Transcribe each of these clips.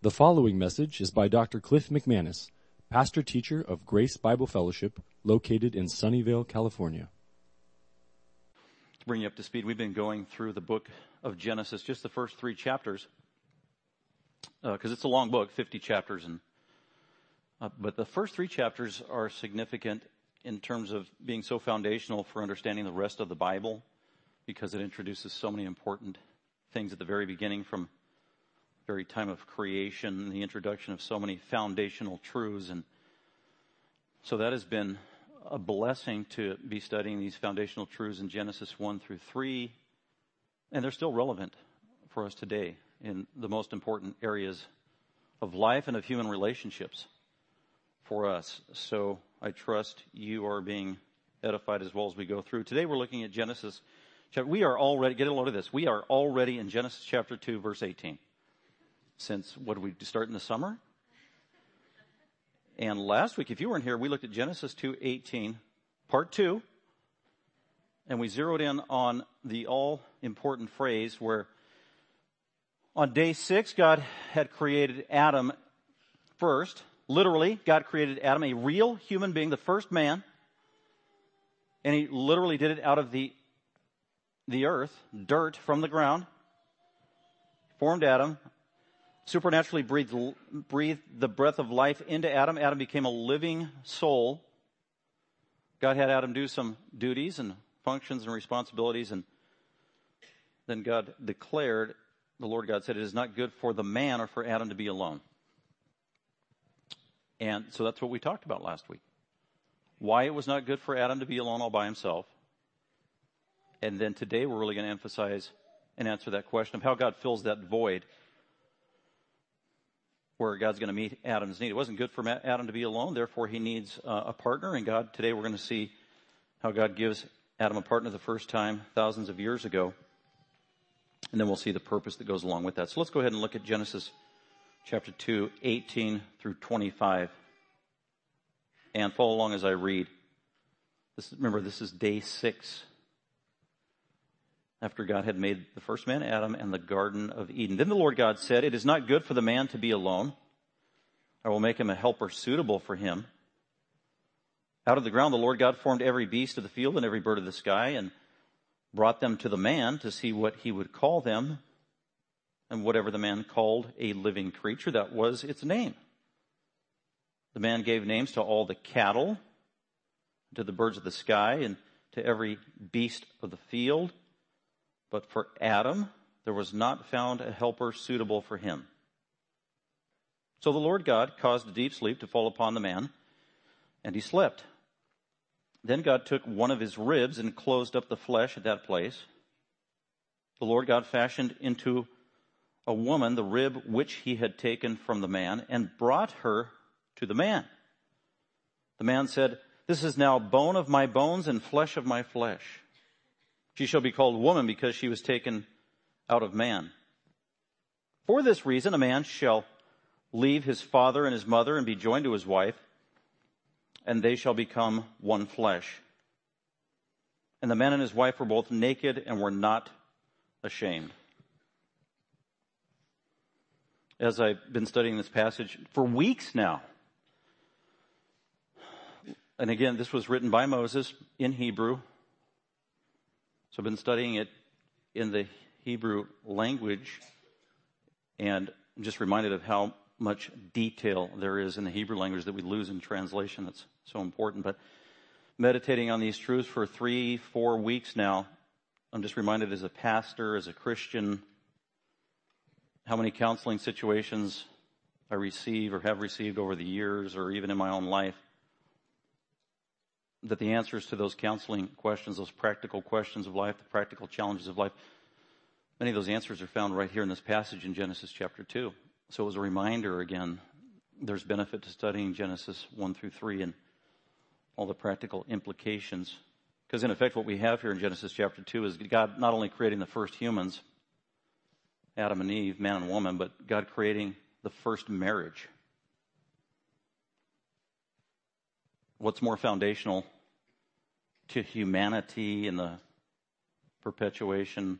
The following message is by Dr. Cliff McManus, pastor teacher of Grace Bible Fellowship, located in Sunnyvale, California. To bring you up to speed, we've been going through the book of Genesis, just the first three chapters, because uh, it's a long book, 50 chapters, and uh, but the first three chapters are significant in terms of being so foundational for understanding the rest of the Bible, because it introduces so many important things at the very beginning from very time of creation, the introduction of so many foundational truths. And so that has been a blessing to be studying these foundational truths in Genesis 1 through 3. And they're still relevant for us today in the most important areas of life and of human relationships for us. So I trust you are being edified as well as we go through. Today we're looking at Genesis. We are already, get a load of this, we are already in Genesis chapter 2 verse 18 since what did we start in the summer? And last week, if you weren't here, we looked at Genesis 2:18, part 2, and we zeroed in on the all important phrase where on day 6 God had created Adam first. Literally, God created Adam, a real human being, the first man. And he literally did it out of the the earth, dirt from the ground. Formed Adam, supernaturally breathed, breathed the breath of life into Adam. Adam became a living soul. God had Adam do some duties and functions and responsibilities, and then God declared, the Lord God said, it is not good for the man or for Adam to be alone. And so that's what we talked about last week. Why it was not good for Adam to be alone all by himself. And then today we're really going to emphasize and answer that question of how God fills that void where God's going to meet Adam's need. It wasn't good for Adam to be alone, therefore he needs uh, a partner. And God, today we're going to see how God gives Adam a partner the first time thousands of years ago. And then we'll see the purpose that goes along with that. So let's go ahead and look at Genesis chapter 2, 18 through 25. And follow along as I read. This, remember, this is day six after God had made the first man, Adam, and the Garden of Eden. Then the Lord God said, It is not good for the man to be alone. I will make him a helper suitable for him. Out of the ground, the Lord God formed every beast of the field and every bird of the sky and brought them to the man to see what he would call them. And whatever the man called a living creature, that was its name. The man gave names to all the cattle, to the birds of the sky, and to every beast of the field. But for Adam, there was not found a helper suitable for him. So the Lord God caused a deep sleep to fall upon the man, and he slept. Then God took one of his ribs and closed up the flesh at that place. The Lord God fashioned into a woman the rib which he had taken from the man and brought her to the man. The man said, This is now bone of my bones and flesh of my flesh. She shall be called woman because she was taken out of man. For this reason, a man shall leave his father and his mother and be joined to his wife, and they shall become one flesh. And the man and his wife were both naked and were not ashamed. As I've been studying this passage for weeks now, and again, this was written by Moses in Hebrew, so I've been studying it in the Hebrew language and I'm just reminded of how much detail there is in the Hebrew language that we lose in translation. That's so important. But meditating on these truths for three, four weeks now, I'm just reminded as a pastor, as a Christian, how many counseling situations I receive or have received over the years or even in my own life that the answers to those counseling questions, those practical questions of life, the practical challenges of life, many of those answers are found right here in this passage in Genesis chapter 2. So as a reminder again, there's benefit to studying Genesis 1 through 3 and all the practical implications. Because in effect what we have here in Genesis chapter 2 is God not only creating the first humans, Adam and Eve, man and woman, but God creating the first marriage. What's more foundational to humanity and the perpetuation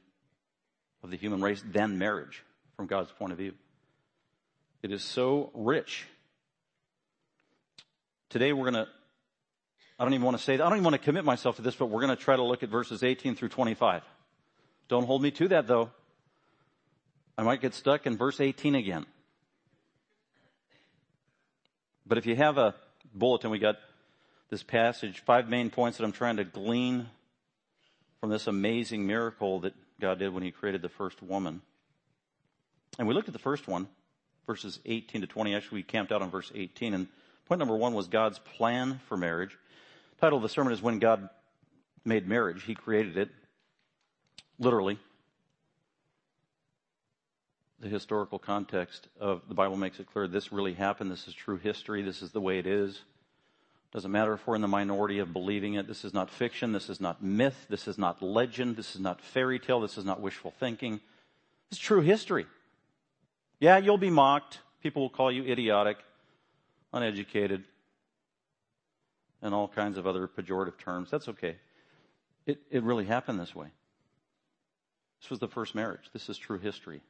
of the human race than marriage from God's point of view. It is so rich. Today we're going to, I don't even want to say I don't even want to commit myself to this, but we're going to try to look at verses 18 through 25. Don't hold me to that though. I might get stuck in verse 18 again. But if you have a bulletin, we got this passage, five main points that I'm trying to glean from this amazing miracle that God did when He created the first woman. And we looked at the first one, verses 18 to 20. Actually, we camped out on verse 18. And point number one was God's plan for marriage. The title of the sermon is When God Made Marriage. He created it, literally. The historical context of the Bible makes it clear this really happened. This is true history. This is the way it is. Doesn't matter if we're in the minority of believing it. This is not fiction. This is not myth. This is not legend. This is not fairy tale. This is not wishful thinking. It's true history. Yeah, you'll be mocked. People will call you idiotic, uneducated, and all kinds of other pejorative terms. That's okay. It, it really happened this way. This was the first marriage. This is true history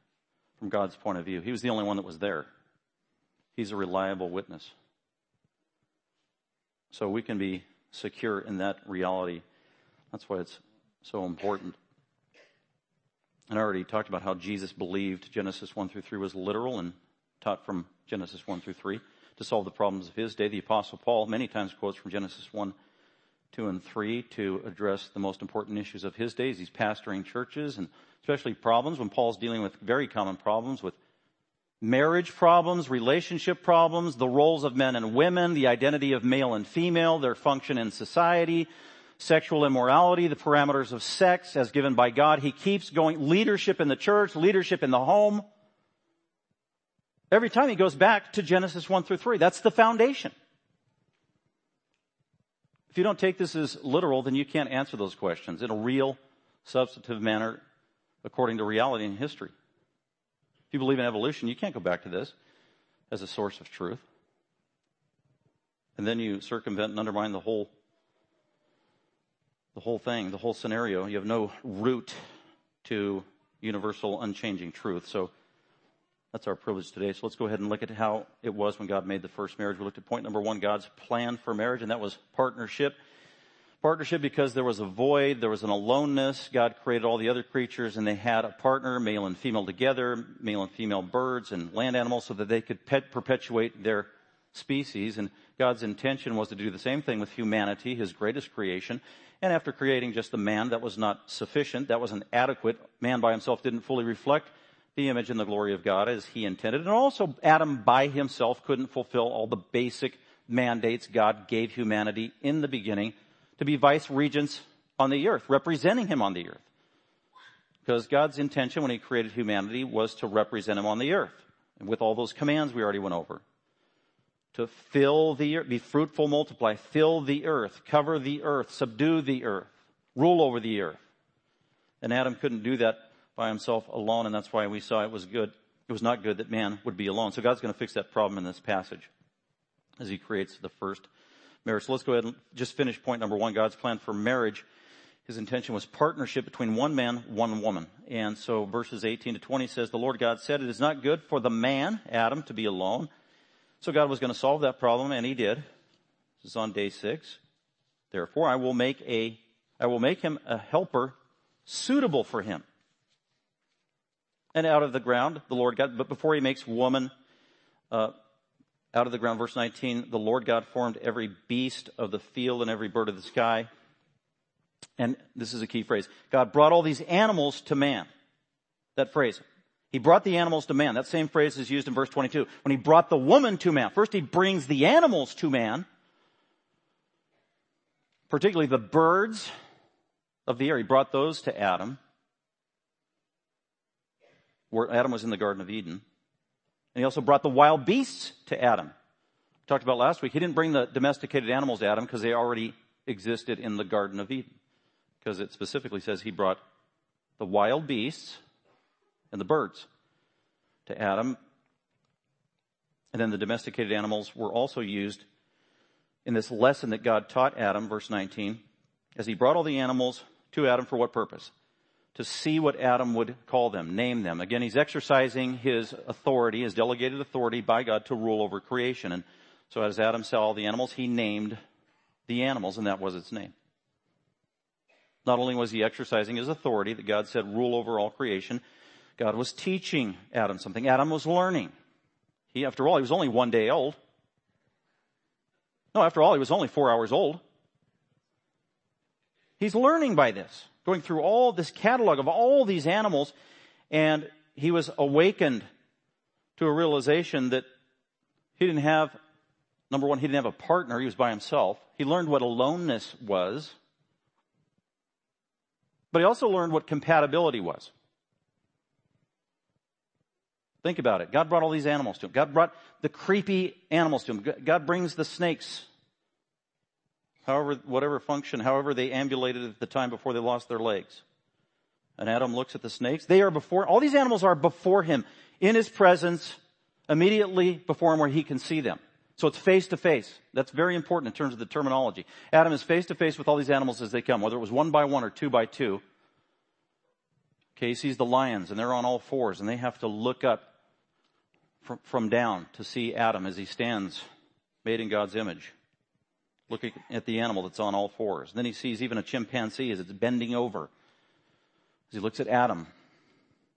from God's point of view. He was the only one that was there. He's a reliable witness. So we can be secure in that reality. That's why it's so important. And I already talked about how Jesus believed Genesis 1 through 3 was literal and taught from Genesis 1 through 3 to solve the problems of his day. The apostle Paul many times quotes from Genesis 1, 2, and 3 to address the most important issues of his days. He's pastoring churches and especially problems when Paul's dealing with very common problems with marriage problems, relationship problems, the roles of men and women, the identity of male and female, their function in society, sexual immorality, the parameters of sex as given by God. He keeps going, leadership in the church, leadership in the home. Every time he goes back to Genesis 1 through 3. That's the foundation. If you don't take this as literal, then you can't answer those questions in a real, substantive manner according to reality and history. If you believe in evolution, you can't go back to this as a source of truth. And then you circumvent and undermine the whole the whole thing, the whole scenario. You have no root to universal, unchanging truth. So that's our privilege today. So let's go ahead and look at how it was when God made the first marriage. We looked at point number one, God's plan for marriage, and that was partnership. Partnership because there was a void, there was an aloneness. God created all the other creatures and they had a partner, male and female together, male and female birds and land animals so that they could pet, perpetuate their species. And God's intention was to do the same thing with humanity, His greatest creation. And after creating just the man, that was not sufficient. That wasn't adequate. Man by himself didn't fully reflect the image and the glory of God as he intended. And also Adam by himself couldn't fulfill all the basic mandates God gave humanity in the beginning to be vice regents on the earth, representing him on the earth. Because God's intention when he created humanity was to represent him on the earth. And with all those commands we already went over to fill the earth, be fruitful, multiply, fill the earth, cover the earth, subdue the earth, rule over the earth. And Adam couldn't do that by himself alone, and that's why we saw it was good. It was not good that man would be alone. So God's going to fix that problem in this passage as he creates the first marriage. So let's go ahead and just finish point number one. God's plan for marriage. His intention was partnership between one man, one woman. And so verses 18 to 20 says, the Lord God said, it is not good for the man, Adam, to be alone. So God was going to solve that problem, and He did. This is on day six. Therefore, I will make a, I will make him a helper suitable for him. And out of the ground, the Lord God, but before He makes woman, uh, out of the ground, verse 19, the Lord God formed every beast of the field and every bird of the sky. And this is a key phrase. God brought all these animals to man. That phrase, he brought the animals to man. That same phrase is used in verse 22. When he brought the woman to man, first he brings the animals to man, particularly the birds of the air. He brought those to Adam, where Adam was in the Garden of Eden. And he also brought the wild beasts to Adam. We talked about last week. He didn't bring the domesticated animals to Adam because they already existed in the Garden of Eden. Because it specifically says he brought the wild beasts and the birds to Adam. And then the domesticated animals were also used in this lesson that God taught Adam, verse 19, as he brought all the animals to Adam for what purpose? To see what Adam would call them, name them. Again, he's exercising his authority, his delegated authority by God to rule over creation. And so as Adam saw all the animals, he named the animals, and that was its name. Not only was he exercising his authority that God said rule over all creation, God was teaching Adam something. Adam was learning. He, after all, he was only one day old. No, after all, he was only four hours old. He's learning by this, going through all this catalog of all these animals, and he was awakened to a realization that he didn't have, number one, he didn't have a partner, he was by himself. He learned what aloneness was, but he also learned what compatibility was. Think about it. God brought all these animals to him. God brought the creepy animals to him. God brings the snakes. However, whatever function, however they ambulated at the time before they lost their legs. And Adam looks at the snakes. They are before, all these animals are before him, in his presence, immediately before him where he can see them. So it's face to face. That's very important in terms of the terminology. Adam is face to face with all these animals as they come, whether it was one by one or two by two. Okay, he sees the lions and they're on all fours and they have to look up from, from down to see Adam as he stands made in God's image, looking at the animal that's on all fours. Then he sees even a chimpanzee as it's bending over. As he looks at Adam,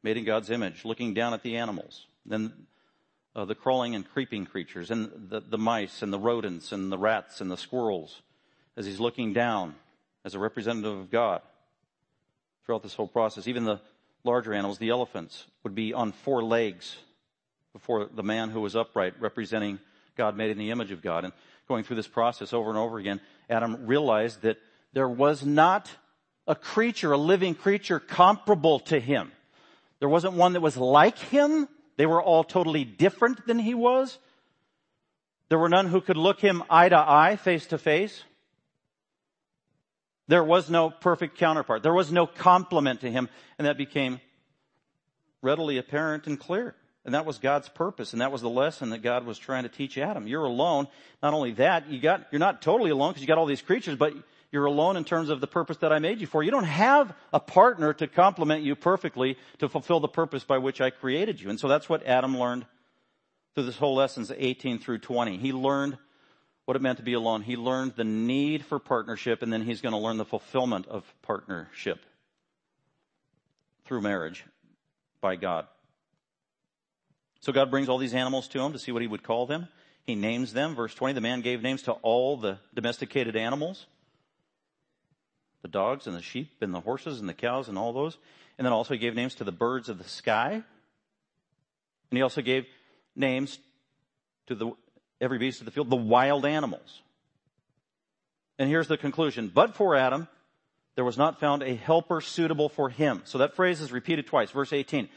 made in God's image, looking down at the animals. Then uh, the crawling and creeping creatures, and the, the mice, and the rodents, and the rats, and the squirrels, as he's looking down as a representative of God throughout this whole process. Even the larger animals, the elephants, would be on four legs before the man who was upright, representing God made in the image of God. And going through this process over and over again, Adam realized that there was not a creature, a living creature comparable to him. There wasn't one that was like him. They were all totally different than he was. There were none who could look him eye to eye, face to face. There was no perfect counterpart. There was no complement to him, and that became readily apparent and clear. And that was God's purpose, and that was the lesson that God was trying to teach Adam. You're alone. Not only that, you got, you're not totally alone because you got all these creatures, but you're alone in terms of the purpose that I made you for. You don't have a partner to complement you perfectly to fulfill the purpose by which I created you. And so that's what Adam learned through this whole lessons 18 through 20. He learned what it meant to be alone. He learned the need for partnership, and then he's going to learn the fulfillment of partnership through marriage by God. So God brings all these animals to him to see what he would call them. He names them. Verse 20, the man gave names to all the domesticated animals. The dogs and the sheep and the horses and the cows and all those. And then also he gave names to the birds of the sky. And he also gave names to the, every beast of the field, the wild animals. And here's the conclusion. But for Adam, there was not found a helper suitable for him. So that phrase is repeated twice. Verse 18.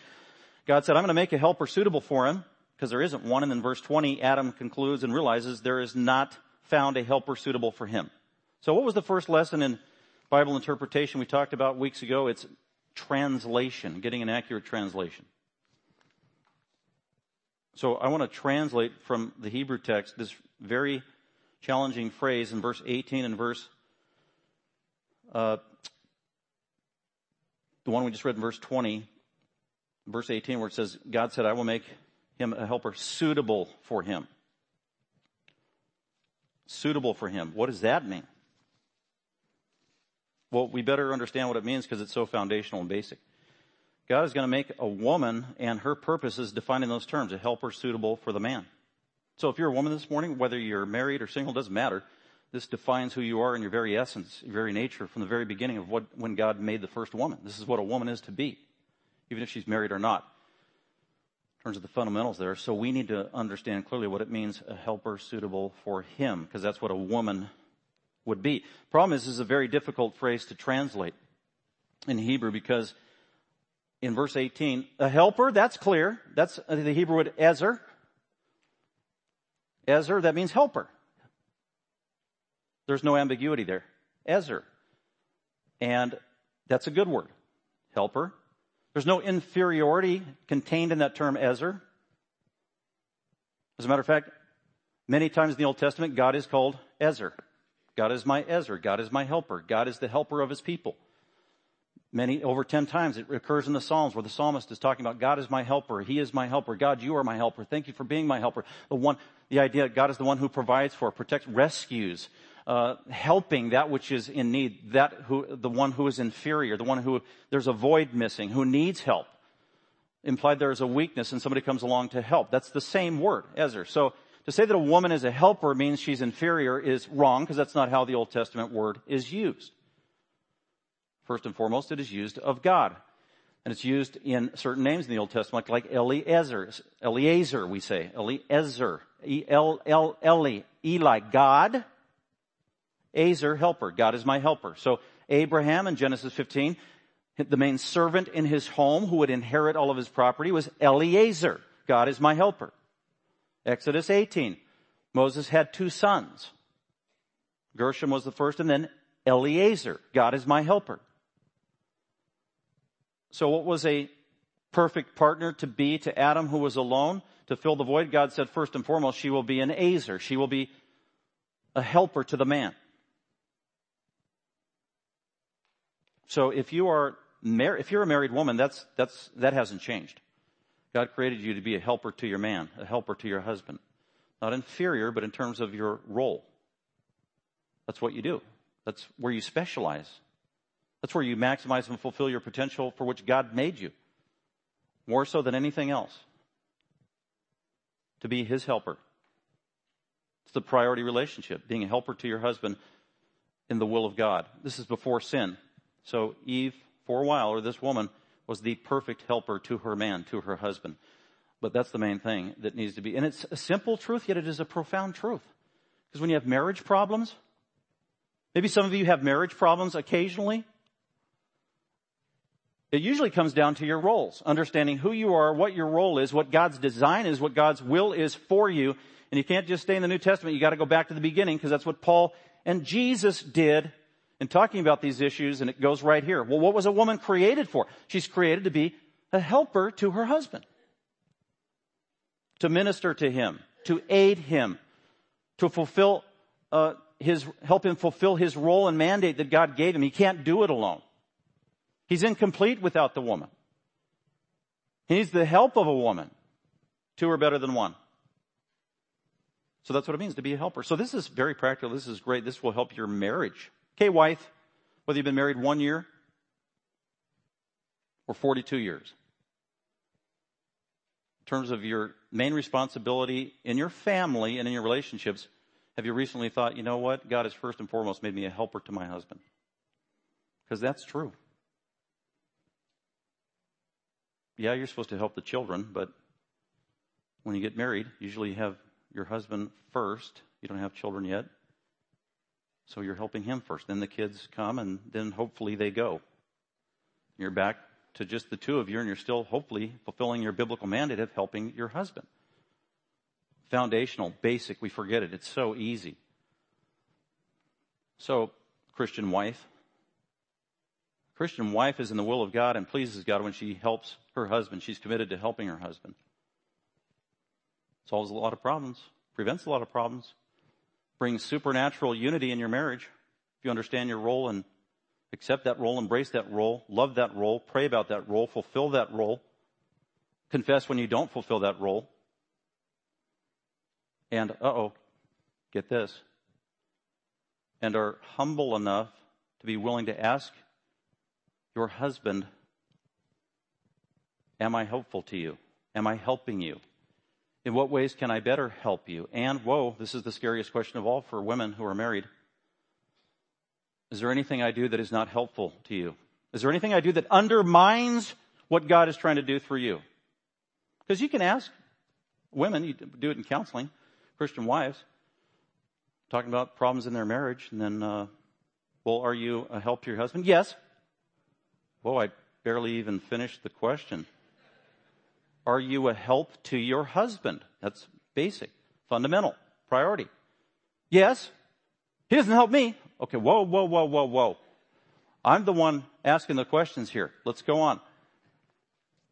God said, I'm going to make a helper suitable for him because there isn't one. And then verse 20, Adam concludes and realizes there is not found a helper suitable for him. So what was the first lesson in Bible interpretation we talked about weeks ago? It's translation, getting an accurate translation. So I want to translate from the Hebrew text this very challenging phrase in verse 18 and verse, uh, the one we just read in verse 20, verse 18 where it says, God said, I will make him a helper suitable for him. Suitable for him. What does that mean? Well, we better understand what it means because it's so foundational and basic. God is going to make a woman and her purpose is defined in those terms, a helper suitable for the man. So if you're a woman this morning, whether you're married or single, doesn't matter. This defines who you are in your very essence, your very nature from the very beginning of what, when God made the first woman. This is what a woman is to be even if she's married or not, in terms of the fundamentals there. So we need to understand clearly what it means a helper suitable for him, because that's what a woman would be. Problem is, this is a very difficult phrase to translate in Hebrew because in verse 18, a helper, that's clear. That's uh, the Hebrew word ezer. Ezer, that means helper. There's no ambiguity there. Ezer. And that's a good word. Helper. There's no inferiority contained in that term Ezer. As a matter of fact, many times in the Old Testament, God is called Ezer. God is my Ezer. God is my helper. God is the helper of his people. Many, over 10 times it occurs in the Psalms where the psalmist is talking about God is my helper. He is my helper. God, you are my helper. Thank you for being my helper. The one, the idea that God is the one who provides for, protects, rescues, uh, helping that which is in need, that who, the one who is inferior, the one who, there's a void missing, who needs help. Implied there is a weakness and somebody comes along to help. That's the same word, Ezer. So to say that a woman is a helper means she's inferior is wrong because that's not how the Old Testament word is used. First and foremost, it is used of God. And it's used in certain names in the Old Testament, like Eliezer, Eliezer, we say. Eliezer. E-L-L-Eli. Eli, God. Azer, helper. God is my helper. So Abraham in Genesis 15, the main servant in his home who would inherit all of his property was Eliezer. God is my helper. Exodus 18. Moses had two sons. Gershom was the first and then Eliezer. God is my helper. So what was a perfect partner to be to Adam who was alone? To fill the void, God said first and foremost, she will be an azer. She will be a helper to the man. So if you are mar- if you're a married woman, that's, that's, that hasn't changed. God created you to be a helper to your man, a helper to your husband. Not inferior, but in terms of your role. That's what you do. That's where you specialize. That's where you maximize and fulfill your potential for which God made you. More so than anything else. To be His helper. It's the priority relationship, being a helper to your husband in the will of God. This is before sin. So Eve, for a while, or this woman, was the perfect helper to her man, to her husband. But that's the main thing that needs to be. And it's a simple truth, yet it is a profound truth. Because when you have marriage problems, maybe some of you have marriage problems occasionally, it usually comes down to your roles, understanding who you are, what your role is, what God's design is, what God's will is for you. And you can't just stay in the New Testament. You got to go back to the beginning because that's what Paul and Jesus did in talking about these issues. And it goes right here. Well, what was a woman created for? She's created to be a helper to her husband, to minister to him, to aid him, to fulfill uh, his, help him fulfill his role and mandate that God gave him. He can't do it alone. He's incomplete without the woman. He needs the help of a woman. Two are better than one. So that's what it means to be a helper. So this is very practical. This is great. This will help your marriage. Okay, wife, whether you've been married one year or 42 years. In terms of your main responsibility in your family and in your relationships, have you recently thought, you know what? God has first and foremost made me a helper to my husband. Because that's true yeah, you're supposed to help the children, but when you get married, usually you have your husband first. You don't have children yet. So you're helping him first. Then the kids come and then hopefully they go. You're back to just the two of you and you're still hopefully fulfilling your biblical mandate of helping your husband. Foundational, basic, we forget it. It's so easy. So, Christian wife, Christian wife is in the will of God and pleases God when she helps her husband. She's committed to helping her husband. Solves a lot of problems, prevents a lot of problems, brings supernatural unity in your marriage. If you understand your role and accept that role, embrace that role, love that role, pray about that role, fulfill that role, confess when you don't fulfill that role. And, uh oh, get this. And are humble enough to be willing to ask your husband, am I helpful to you? Am I helping you? In what ways can I better help you? And, whoa, this is the scariest question of all for women who are married. Is there anything I do that is not helpful to you? Is there anything I do that undermines what God is trying to do through you? Because you can ask women, you do it in counseling, Christian wives, talking about problems in their marriage, and then, uh, well, are you a help to your husband? Yes. Whoa, I barely even finished the question. Are you a help to your husband? That's basic, fundamental, priority. Yes. He doesn't help me. Okay, whoa, whoa, whoa, whoa, whoa. I'm the one asking the questions here. Let's go on.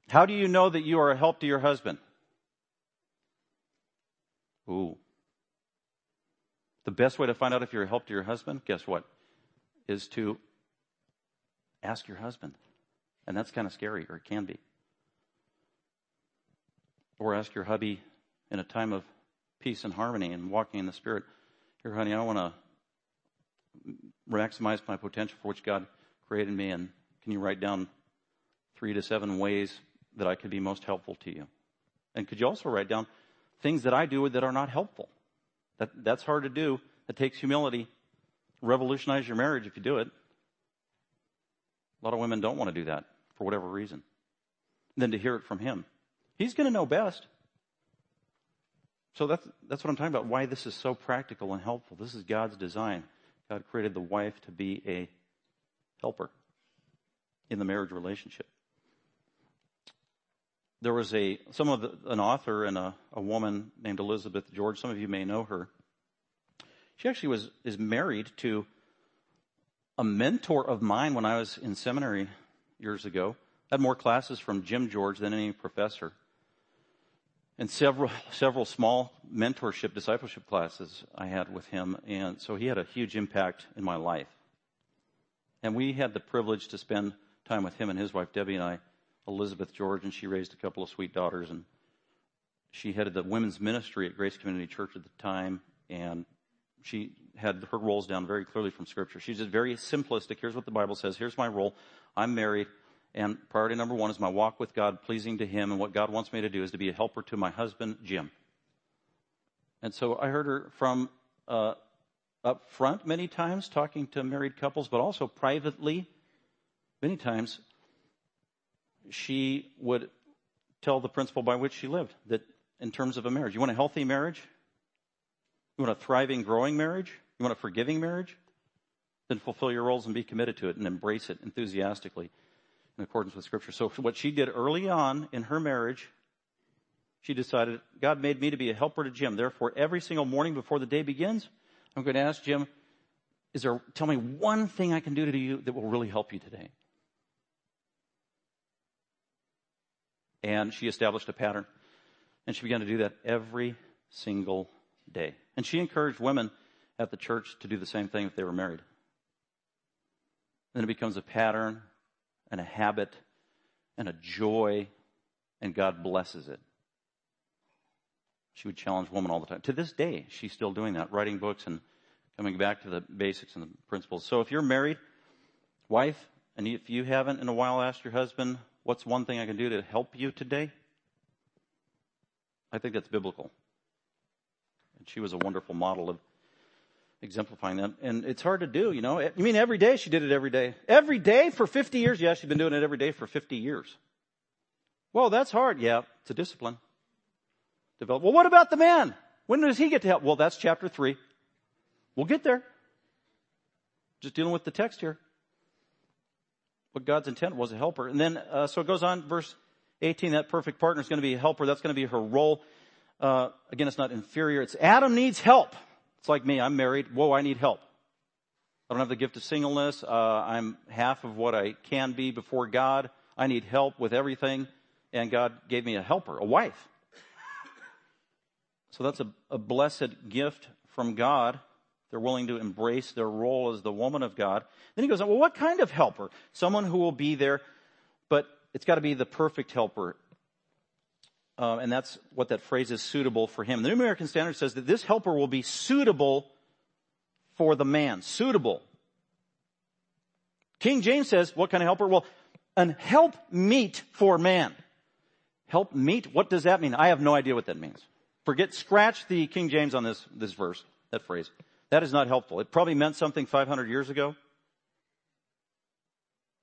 How do you know that you are a help to your husband? Ooh. The best way to find out if you're a help to your husband, guess what? Is to ask your husband. And that's kind of scary, or it can be. Or ask your hubby in a time of peace and harmony and walking in the Spirit, here, honey, I want to maximize my potential for which God created me, and can you write down three to seven ways that I could be most helpful to you? And could you also write down things that I do that are not helpful? That, that's hard to do. It takes humility. Revolutionize your marriage if you do it. A lot of women don't want to do that for whatever reason. Than to hear it from him. He's going to know best. So that's, that's what I'm talking about, why this is so practical and helpful. This is God's design. God created the wife to be a helper in the marriage relationship. There was a, some of the, an author and a, a woman named Elizabeth George. Some of you may know her. She actually was, is married to a mentor of mine when I was in seminary years ago. I had more classes from Jim George than any professor. And several, several small mentorship, discipleship classes I had with him. And so he had a huge impact in my life. And we had the privilege to spend time with him and his wife, Debbie, and I, Elizabeth George, and she raised a couple of sweet daughters. And she headed the women's ministry at Grace Community Church at the time. And she had her roles down very clearly from Scripture. She's just very simplistic. Here's what the Bible says. Here's my role. I'm married. And priority number one is my walk with God, pleasing to Him. And what God wants me to do is to be a helper to my husband, Jim. And so I heard her from uh, up front many times talking to married couples, but also privately many times. She would tell the principle by which she lived that in terms of a marriage, you want a healthy marriage? You want a thriving, growing marriage? You want a forgiving marriage? Then fulfill your roles and be committed to it and embrace it enthusiastically in accordance with Scripture. So what she did early on in her marriage, she decided, God made me to be a helper to Jim. Therefore, every single morning before the day begins, I'm going to ask Jim, is there, tell me one thing I can do to you that will really help you today? And she established a pattern. And she began to do that every single day. And she encouraged women at the church to do the same thing if they were married. Then it becomes a pattern and a habit and a joy, and God blesses it. She would challenge women all the time. To this day, she's still doing that, writing books and coming back to the basics and the principles. So if you're married, wife, and if you haven't in a while asked your husband, what's one thing I can do to help you today? I think that's biblical. And she was a wonderful model of exemplifying that. And it's hard to do, you know. You mean every day? She did it every day. Every day for 50 years? Yeah, she's been doing it every day for 50 years. Well, that's hard. Yeah, it's a discipline. Develop. Well, what about the man? When does he get to help? Well, that's chapter three. We'll get there. Just dealing with the text here. What God's intent was a helper. And then, uh, so it goes on, verse 18, that perfect partner is going to be a helper. That's going to be her role. Uh, again, it's not inferior. It's Adam needs help. It's like me. I'm married. Whoa, I need help. I don't have the gift of singleness. Uh, I'm half of what I can be before God. I need help with everything. And God gave me a helper, a wife. So that's a, a blessed gift from God. They're willing to embrace their role as the woman of God. Then he goes on, well, what kind of helper? Someone who will be there, but it's got to be the perfect helper. Um, and that's what that phrase is suitable for him. The New American Standard says that this helper will be suitable for the man. Suitable. King James says, what kind of helper? Well, an help meet for man. Help meet? What does that mean? I have no idea what that means. Forget, scratch the King James on this, this verse, that phrase. That is not helpful. It probably meant something 500 years ago,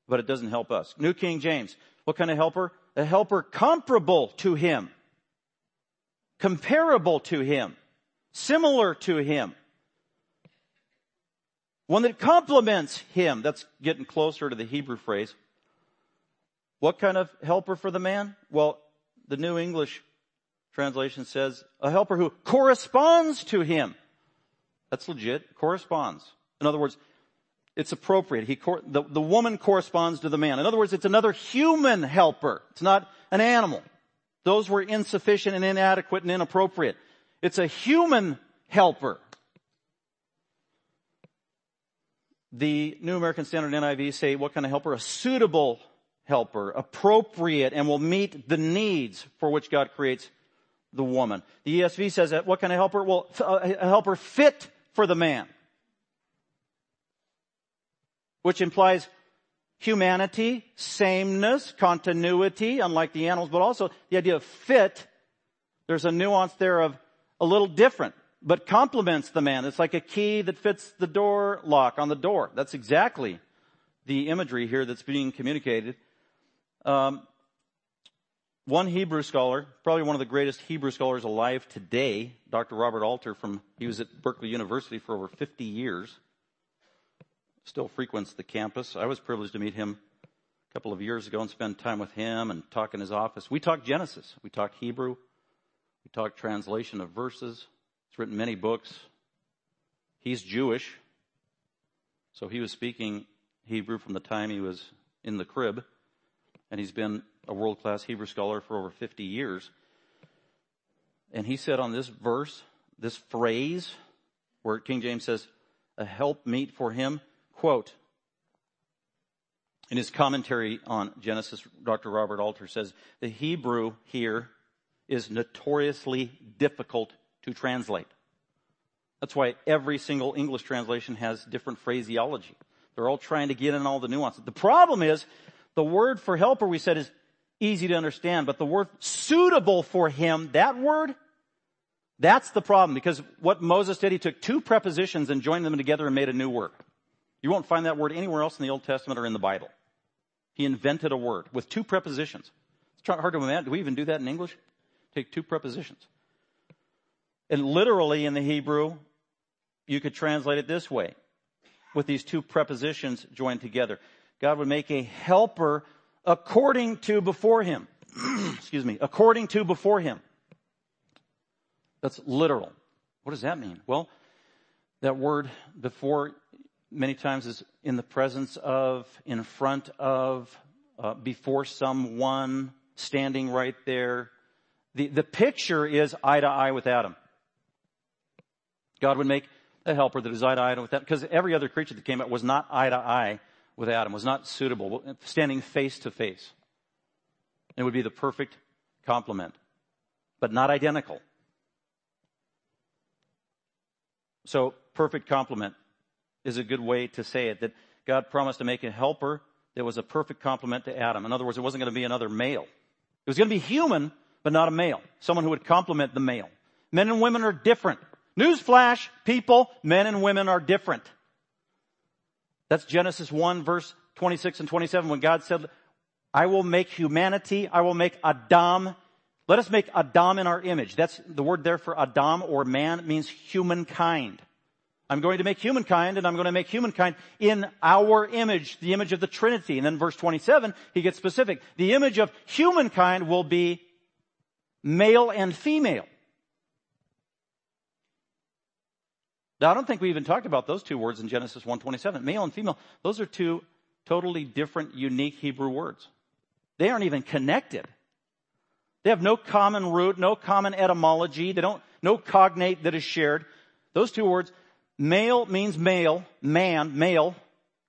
but it doesn't help us. New King James. What kind of helper? A helper comparable to him, comparable to him, similar to him. One that complements him. That's getting closer to the Hebrew phrase. What kind of helper for the man? Well, the New English translation says a helper who corresponds to him. That's legit. Corresponds. In other words, it's appropriate. He, the, the woman corresponds to the man. In other words, it's another human helper. It's not an animal. Those were insufficient and inadequate and inappropriate. It's a human helper. The New American Standard NIV say what kind of helper? A suitable helper, appropriate, and will meet the needs for which God creates the woman. The ESV says that what kind of helper? Well, a helper fit for the man. Which implies humanity, sameness, continuity, unlike the animals, but also the idea of fit. There's a nuance there of a little different, but complements the man. It's like a key that fits the door lock on the door. That's exactly the imagery here that's being communicated. Um, one Hebrew scholar, probably one of the greatest Hebrew scholars alive today, Dr. Robert Alter from, he was at Berkeley University for over 50 years, still frequents the campus. I was privileged to meet him a couple of years ago and spend time with him and talk in his office. We talked Genesis. We talked Hebrew. We talked translation of verses. He's written many books. He's Jewish. So he was speaking Hebrew from the time he was in the crib. And he's been a world class Hebrew scholar for over 50 years. And he said on this verse, this phrase, where King James says, a help meet for him, quote, in his commentary on Genesis, Dr. Robert Alter says, the Hebrew here is notoriously difficult to translate. That's why every single English translation has different phraseology. They're all trying to get in all the nuances. The problem is, the word for helper we said is easy to understand, but the word suitable for him, that word, that's the problem because what Moses did, he took two prepositions and joined them together and made a new word. You won't find that word anywhere else in the Old Testament or in the Bible. He invented a word with two prepositions. It's hard to imagine. Do we even do that in English? Take two prepositions. And literally in the Hebrew, you could translate it this way with these two prepositions joined together. God would make a helper according to before him. Excuse me, according to before him. That's literal. What does that mean? Well, that word before many times is in the presence of, in front of, uh, before someone, standing right there. The, the picture is eye to eye with Adam. God would make a helper that is eye to eye with that, because every other creature that came out was not eye to eye with Adam was not suitable, standing face to face. It would be the perfect complement, but not identical. So perfect complement is a good way to say it, that God promised to make a helper that was a perfect complement to Adam. In other words, it wasn't going to be another male. It was going to be human, but not a male. Someone who would complement the male. Men and women are different. Newsflash, people, men and women are different. That's Genesis 1 verse 26 and 27 when God said, I will make humanity, I will make Adam. Let us make Adam in our image. That's the word there for Adam or man means humankind. I'm going to make humankind and I'm going to make humankind in our image, the image of the Trinity. And then verse 27, he gets specific. The image of humankind will be male and female. Now, I don't think we even talked about those two words in Genesis 1:27. Male and female, those are two totally different, unique Hebrew words. They aren't even connected. They have no common root, no common etymology. They don't, no cognate that is shared. Those two words, male means male, man, male,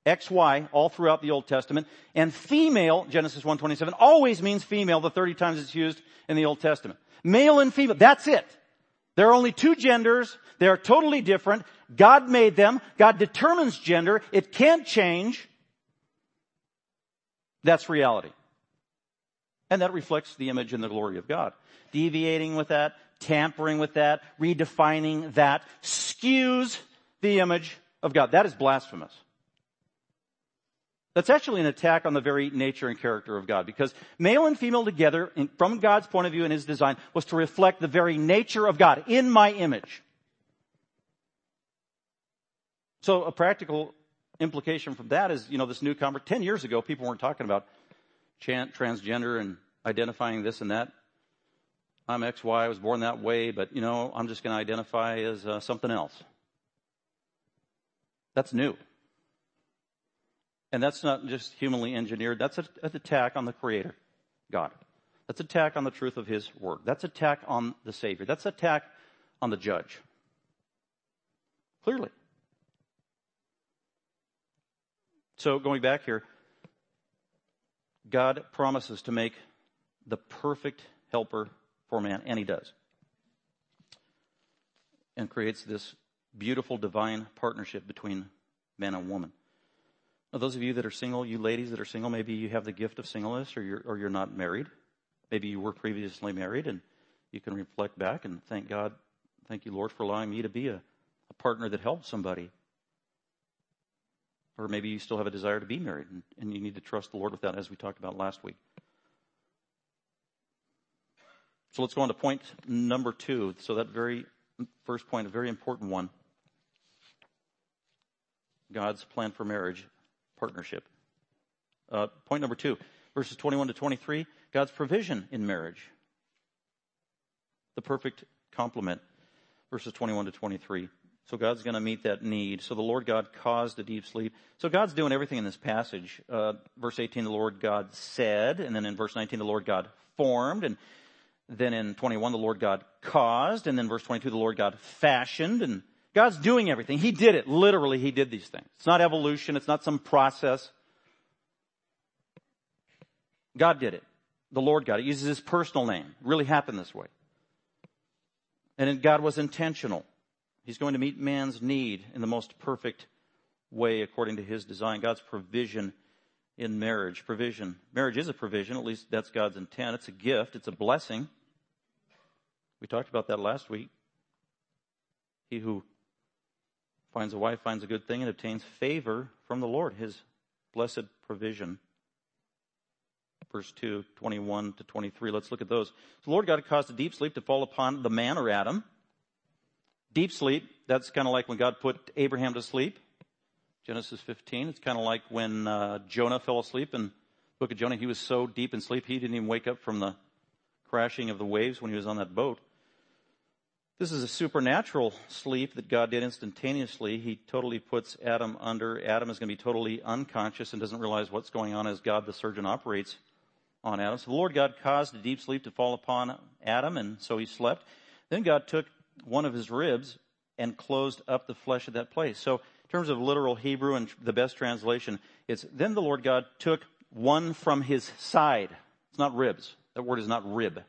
XY, all throughout the Old Testament. And female, Genesis 1.27, always means female, the 30 times it's used in the Old Testament. Male and female, that's it. There are only two genders. They are totally different. God made them. God determines gender. It can't change. That's reality. And that reflects the image and the glory of God. Deviating with that, tampering with that, redefining that, skews the image of God. That is blasphemous. That's actually an attack on the very nature and character of God because male and female together, in, from God's point of view in His design, was to reflect the very nature of God in my image. So a practical implication from that is, you know, this newcomer, 10 years ago, people weren't talking about transgender and identifying this and that. I'm X, Y, I was born that way, but, you know, I'm just going to identify as uh, something else. That's new. And that's not just humanly engineered. That's an attack on the Creator, God. That's attack on the truth of His Word. That's attack on the Savior. That's attack on the Judge. Clearly. So going back here, God promises to make the perfect helper for man, and he does. And creates this beautiful divine partnership between man and woman. Now, those of you that are single, you ladies that are single, maybe you have the gift of singleness or you're, or you're not married. Maybe you were previously married and you can reflect back and thank God, thank you, Lord, for allowing me to be a, a partner that helps somebody. Or maybe you still have a desire to be married and, and you need to trust the Lord with that, as we talked about last week. So let's go on to point number two. So that very first point, a very important one. God's plan for marriage, partnership. Uh, point number two, verses 21 to 23, God's provision in marriage. The perfect complement, verses 21 to 23. So God's going to meet that need. So the Lord God caused a deep sleep. So God's doing everything in this passage. Uh, verse 18, the Lord God said, and then in verse 19, the Lord God formed, and then in 21, the Lord God caused, and then verse 22, the Lord God fashioned, and God's doing everything. He did it. Literally, He did these things. It's not evolution. It's not some process. God did it. The Lord God. It uses His personal name. It really happened this way. And God was intentional. He's going to meet man's need in the most perfect way according to His design. God's provision in marriage. Provision. Marriage is a provision. At least that's God's intent. It's a gift. It's a blessing. We talked about that last week. He who finds a wife, finds a good thing, and obtains favor from the Lord, his blessed provision. Verse 2, 21 to 23. Let's look at those. The Lord God caused a deep sleep to fall upon the man or Adam. Deep sleep, that's kind of like when God put Abraham to sleep. Genesis 15. It's kind of like when uh, Jonah fell asleep in the book of Jonah. He was so deep in sleep, he didn't even wake up from the crashing of the waves when he was on that boat. This is a supernatural sleep that God did instantaneously. He totally puts Adam under. Adam is going to be totally unconscious and doesn't realize what's going on as God the surgeon operates on Adam. So the Lord God caused a deep sleep to fall upon Adam, and so he slept. Then God took one of his ribs and closed up the flesh of that place. So in terms of literal Hebrew and the best translation, it's then the Lord God took one from his side. It's not ribs. That word is not rib.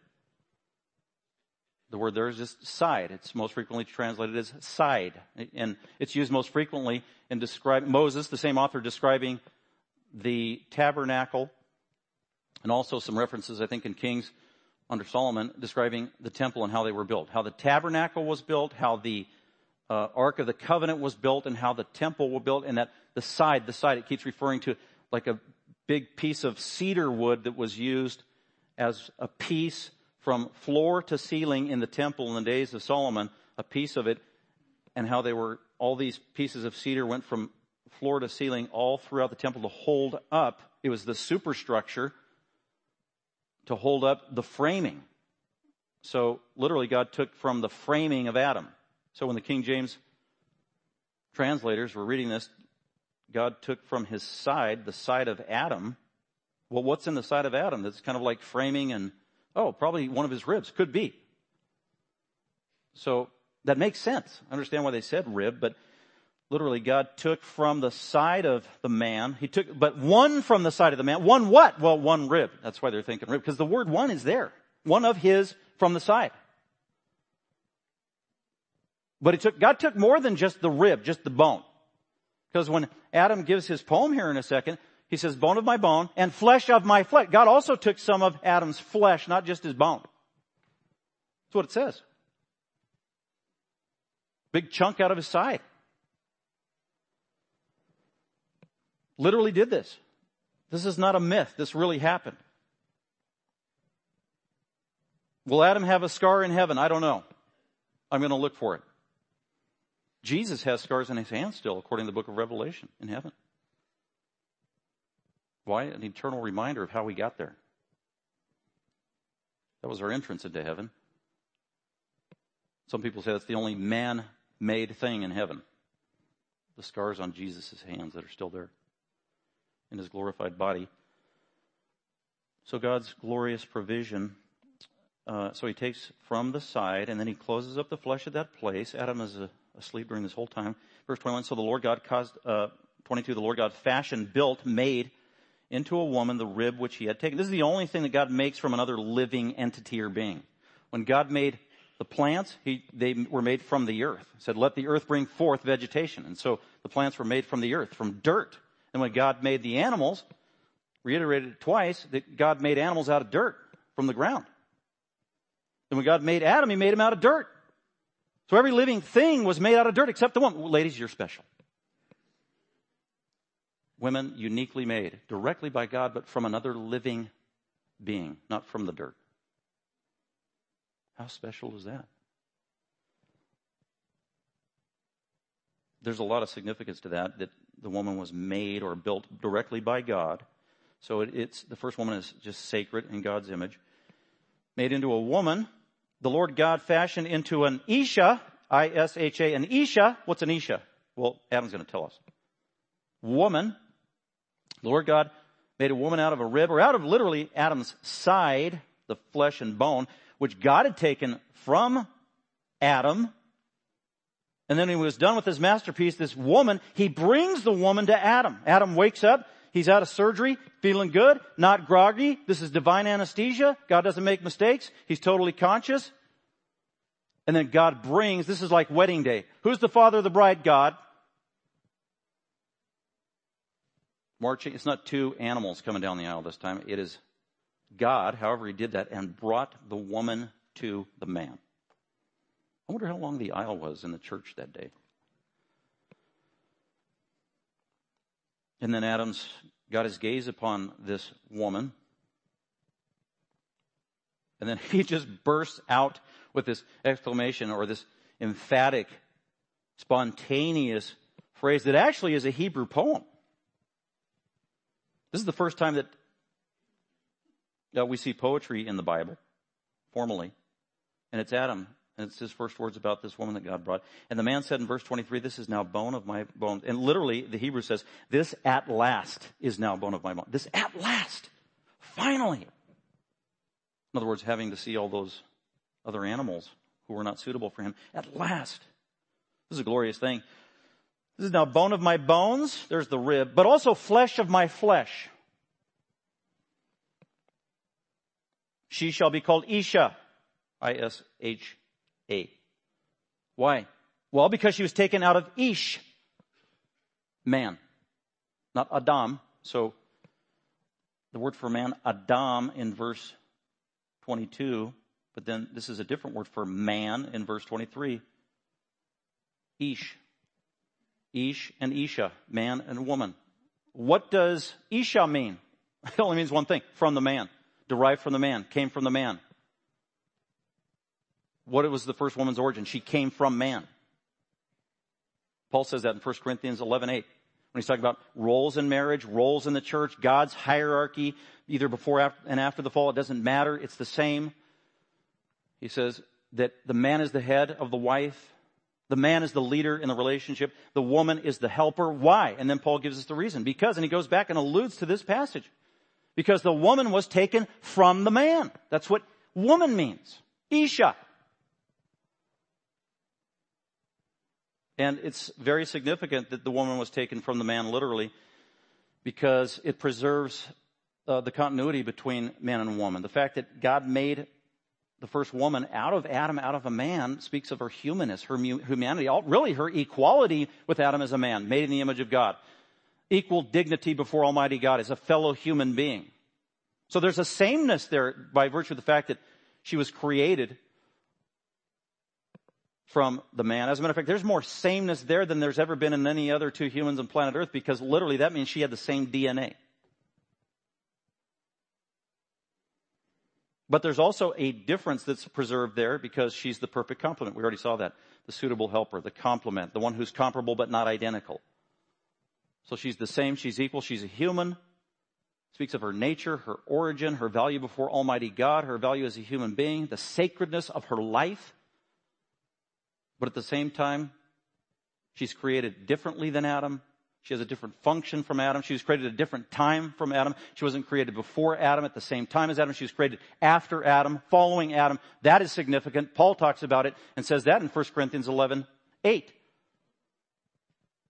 The word there is just side. It's most frequently translated as side. And it's used most frequently in describing Moses, the same author describing the tabernacle and also some references, I think, in Kings under Solomon describing the temple and how they were built. How the tabernacle was built, how the uh, Ark of the Covenant was built, and how the temple was built, and that the side, the side, it keeps referring to like a big piece of cedar wood that was used as a piece from floor to ceiling in the temple in the days of Solomon, a piece of it, and how they were, all these pieces of cedar went from floor to ceiling all throughout the temple to hold up. It was the superstructure to hold up the framing. So literally God took from the framing of Adam. So when the King James translators were reading this, God took from his side, the side of Adam. Well, what's in the side of Adam? That's kind of like framing and Oh, probably one of his ribs. Could be. So that makes sense. I understand why they said rib, but literally God took from the side of the man. He took, but one from the side of the man. One what? Well, one rib. That's why they're thinking rib, because the word one is there. One of his from the side. But he took, God took more than just the rib, just the bone. Because when Adam gives his poem here in a second, he says, bone of my bone and flesh of my flesh. God also took some of Adam's flesh, not just his bone. That's what it says. Big chunk out of his side. Literally did this. This is not a myth. This really happened. Will Adam have a scar in heaven? I don't know. I'm going to look for it. Jesus has scars in his hands still, according to the book of Revelation in heaven. Why? An eternal reminder of how we got there. That was our entrance into heaven. Some people say that's the only man made thing in heaven. The scars on Jesus' hands that are still there in his glorified body. So God's glorious provision. Uh, so he takes from the side and then he closes up the flesh at that place. Adam is uh, asleep during this whole time. Verse 21. So the Lord God caused, uh, 22, the Lord God fashioned, built, made into a woman the rib which he had taken. This is the only thing that God makes from another living entity or being. When God made the plants, he, they were made from the earth. He said, let the earth bring forth vegetation. And so the plants were made from the earth, from dirt. And when God made the animals, reiterated it twice, that God made animals out of dirt from the ground. And when God made Adam, he made him out of dirt. So every living thing was made out of dirt except the woman. Ladies, you're special. Women uniquely made, directly by God, but from another living being, not from the dirt. How special is that? There's a lot of significance to that, that the woman was made or built directly by God. So it, it's, the first woman is just sacred in God's image. Made into a woman, the Lord God fashioned into an Isha, I-S-H-A, an Isha. What's an Isha? Well, Adam's going to tell us. Woman. Lord God made a woman out of a rib, or out of literally Adam's side, the flesh and bone, which God had taken from Adam. And then he was done with his masterpiece, this woman, he brings the woman to Adam. Adam wakes up, he's out of surgery, feeling good, not groggy. This is divine anesthesia. God doesn't make mistakes. He's totally conscious. And then God brings, this is like wedding day. Who's the father of the bride? God. Marching, it's not two animals coming down the aisle this time. It is God, however he did that, and brought the woman to the man. I wonder how long the aisle was in the church that day. And then Adam's got his gaze upon this woman. And then he just bursts out with this exclamation or this emphatic, spontaneous phrase that actually is a Hebrew poem. This is the first time that uh, we see poetry in the Bible, formally. And it's Adam. And it's his first words about this woman that God brought. And the man said in verse 23, this is now bone of my bone. And literally, the Hebrew says, this at last is now bone of my bone. This at last. Finally. In other words, having to see all those other animals who were not suitable for him. At last. This is a glorious thing. This is now bone of my bones. There's the rib, but also flesh of my flesh. She shall be called Isha. I-S-H-A. Why? Well, because she was taken out of Ish. Man. Not Adam. So, the word for man, Adam in verse 22, but then this is a different word for man in verse 23. Ish. Ish and Isha, man and woman. What does Isha mean? It only means one thing, from the man derived from the man, came from the man. What was the first woman's origin? She came from man. Paul says that in 1 Corinthians 11, 8. When he's talking about roles in marriage, roles in the church, God's hierarchy, either before and after the fall, it doesn't matter. It's the same. He says that the man is the head of the wife. The man is the leader in the relationship. The woman is the helper. Why? And then Paul gives us the reason. Because, and he goes back and alludes to this passage. Because the woman was taken from the man. That's what woman means. Isha. And it's very significant that the woman was taken from the man literally because it preserves uh, the continuity between man and woman. The fact that God made the first woman out of Adam, out of a man, speaks of her humanness, her humanity, really her equality with Adam as a man, made in the image of God equal dignity before Almighty God as a fellow human being. So there's a sameness there by virtue of the fact that she was created from the man. As a matter of fact, there's more sameness there than there's ever been in any other two humans on planet Earth because literally that means she had the same DNA. But there's also a difference that's preserved there because she's the perfect complement. We already saw that. The suitable helper, the complement, the one who's comparable but not identical. So she's the same, she's equal, she's a human. Speaks of her nature, her origin, her value before Almighty God, her value as a human being, the sacredness of her life. But at the same time, she's created differently than Adam. She has a different function from Adam. She was created at a different time from Adam. She wasn't created before Adam at the same time as Adam. She was created after Adam, following Adam. That is significant. Paul talks about it and says that in 1 Corinthians 11, 8.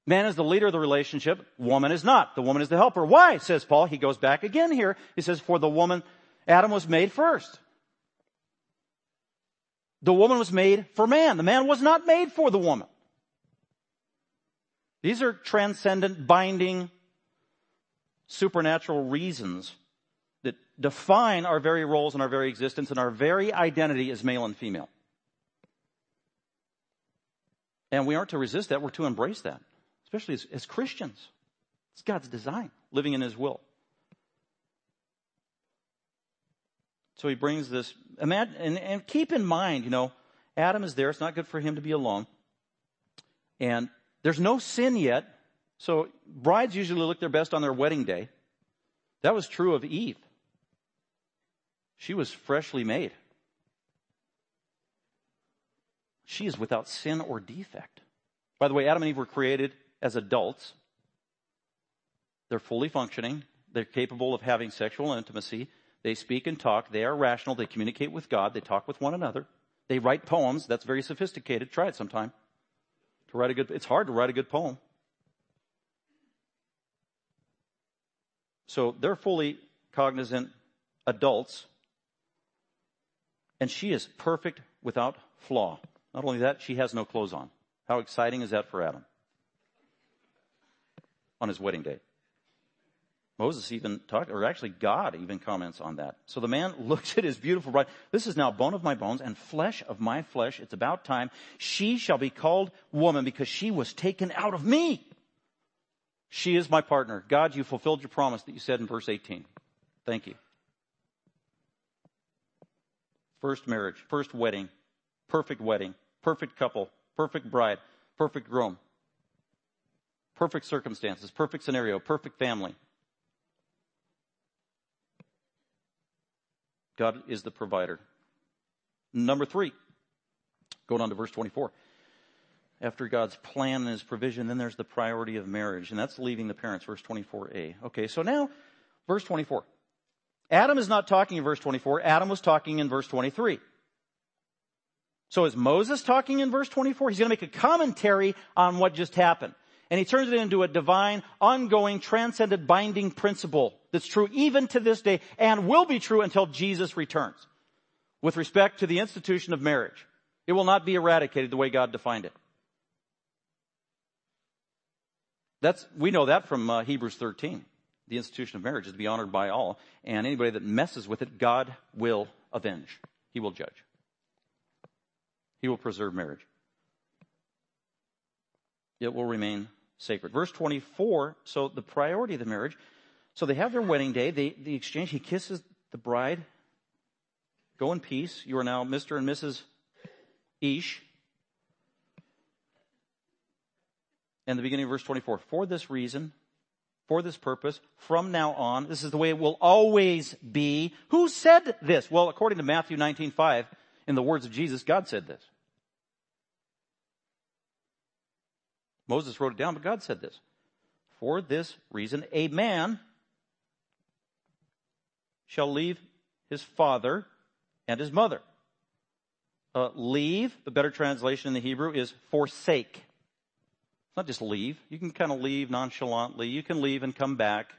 Man is the leader of the relationship. Woman is not. The woman is the helper. Why? Says Paul. He goes back again here. He says, for the woman, Adam was made first. The woman was made for man. The man was not made for the woman. These are transcendent, binding, supernatural reasons that define our very roles and our very existence and our very identity as male and female. And we aren't to resist that, we're to embrace that, especially as, as Christians. It's God's design, living in His will. So he brings this, and, and keep in mind, you know, Adam is there. It's not good for him to be alone. And there's no sin yet. So brides usually look their best on their wedding day. That was true of Eve. She was freshly made. She is without sin or defect. By the way, Adam and Eve were created as adults. They're fully functioning. They're capable of having sexual intimacy. They speak and talk. They are rational. They communicate with God. They talk with one another. They write poems. That's very sophisticated. Try it sometime. To write a good, it's hard to write a good poem. So they're fully cognizant adults. And she is perfect without flaw. Not only that, she has no clothes on. How exciting is that for Adam? On his wedding day. Moses even talked, or actually God even comments on that. So the man looks at his beautiful bride. This is now bone of my bones and flesh of my flesh. It's about time. She shall be called woman because she was taken out of me. She is my partner. God, you fulfilled your promise that you said in verse 18. Thank you. First marriage, first wedding, perfect wedding, perfect couple, perfect bride, perfect groom, perfect circumstances, perfect scenario, perfect family. God is the provider. Number three, going on to verse 24. After God's plan and his provision, then there's the priority of marriage, and that's leaving the parents, verse 24a. Okay, so now, verse 24. Adam is not talking in verse 24, Adam was talking in verse 23. So is Moses talking in verse 24? He's going to make a commentary on what just happened. And he turns it into a divine, ongoing, transcendent, binding principle that's true even to this day and will be true until Jesus returns. With respect to the institution of marriage, it will not be eradicated the way God defined it. That's, we know that from uh, Hebrews 13. The institution of marriage is to be honored by all, and anybody that messes with it, God will avenge. He will judge. He will preserve marriage. It will remain sacred. Verse 24, so the priority of the marriage. So they have their wedding day, they, the exchange, he kisses the bride. Go in peace. You are now Mr. and Mrs. Ish. And the beginning of verse 24, for this reason, for this purpose, from now on, this is the way it will always be. Who said this? Well, according to Matthew 19, 5, in the words of Jesus, God said this. Moses wrote it down, but God said this. For this reason, a man shall leave his father and his mother. Uh, leave, the better translation in the Hebrew is forsake. It's not just leave. You can kind of leave nonchalantly. You can leave and come back.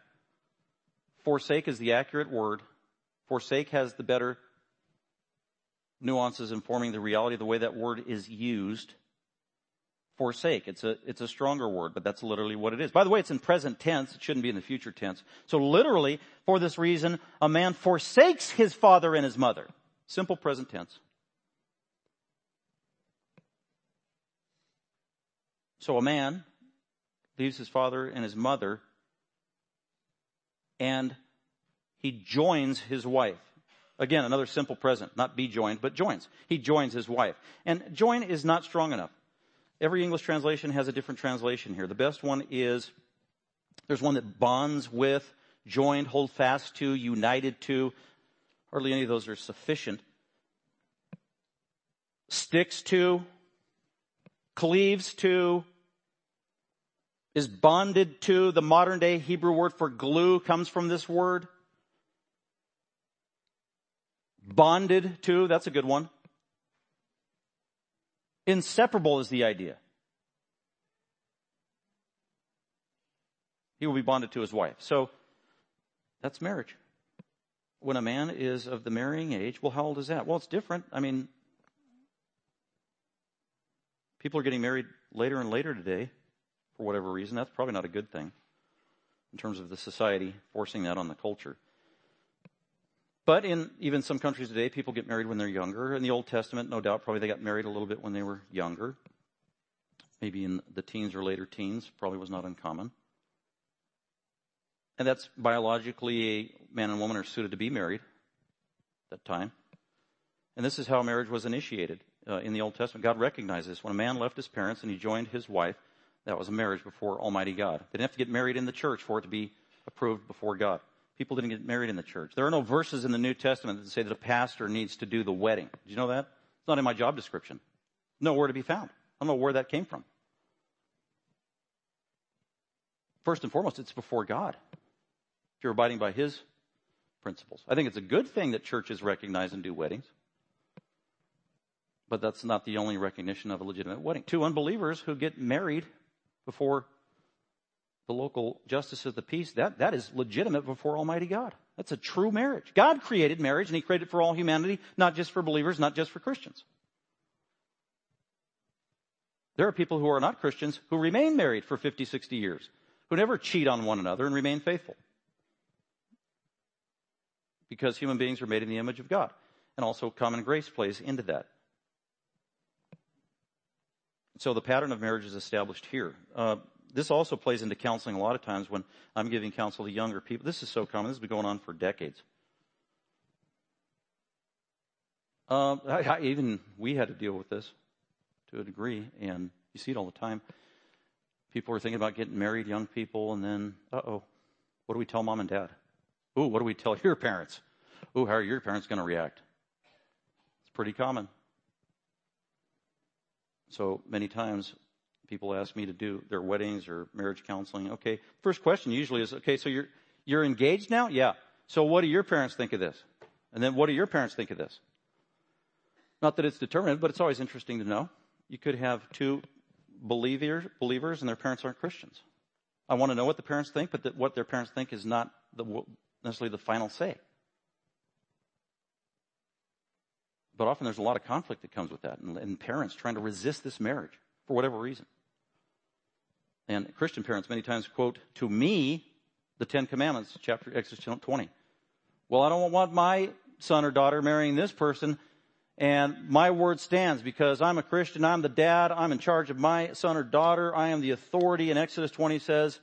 Forsake is the accurate word. Forsake has the better nuances informing the reality of the way that word is used forsake. It's a, it's a stronger word, but that's literally what it is. By the way, it's in present tense. It shouldn't be in the future tense. So literally, for this reason, a man forsakes his father and his mother. Simple present tense. So a man leaves his father and his mother and he joins his wife. Again, another simple present, not be joined, but joins. He joins his wife. And join is not strong enough. Every English translation has a different translation here. The best one is, there's one that bonds with, joined, hold fast to, united to. Hardly any of those are sufficient. Sticks to, cleaves to, is bonded to. The modern day Hebrew word for glue comes from this word. Bonded to, that's a good one. Inseparable is the idea. He will be bonded to his wife. So that's marriage. When a man is of the marrying age, well, how old is that? Well, it's different. I mean, people are getting married later and later today for whatever reason. That's probably not a good thing in terms of the society forcing that on the culture. But in even some countries today, people get married when they're younger. In the Old Testament, no doubt, probably they got married a little bit when they were younger. Maybe in the teens or later teens, probably was not uncommon. And that's biologically a man and woman are suited to be married at that time. And this is how marriage was initiated uh, in the Old Testament. God recognized this. When a man left his parents and he joined his wife, that was a marriage before Almighty God. They didn't have to get married in the church for it to be approved before God. People didn't get married in the church. There are no verses in the New Testament that say that a pastor needs to do the wedding. Did you know that? It's not in my job description. Nowhere to be found. I don't know where that came from. First and foremost, it's before God. If you're abiding by His principles. I think it's a good thing that churches recognize and do weddings. But that's not the only recognition of a legitimate wedding. Two unbelievers who get married before the local justice of the peace, that, that is legitimate before Almighty God. That's a true marriage. God created marriage and He created it for all humanity, not just for believers, not just for Christians. There are people who are not Christians who remain married for 50, 60 years, who never cheat on one another and remain faithful. Because human beings are made in the image of God. And also common grace plays into that. So the pattern of marriage is established here. Uh, this also plays into counseling a lot of times when I'm giving counsel to younger people. This is so common. This has been going on for decades. Uh, I, I, even we had to deal with this to a degree, and you see it all the time. People are thinking about getting married, young people, and then, uh oh, what do we tell mom and dad? Ooh, what do we tell your parents? Ooh, how are your parents going to react? It's pretty common. So many times people ask me to do their weddings or marriage counseling. Okay, first question usually is, okay, so you're, you're engaged now? Yeah. So what do your parents think of this? And then what do your parents think of this? Not that it's determinative, but it's always interesting to know. You could have two believers, believers and their parents aren't Christians. I want to know what the parents think, but what their parents think is not the, necessarily the final say. But often there's a lot of conflict that comes with that, and, and parents trying to resist this marriage for whatever reason. And Christian parents many times quote to me the Ten Commandments, chapter Exodus 20. Well, I don't want my son or daughter marrying this person, and my word stands because I'm a Christian, I'm the dad, I'm in charge of my son or daughter, I am the authority. And Exodus 20 says,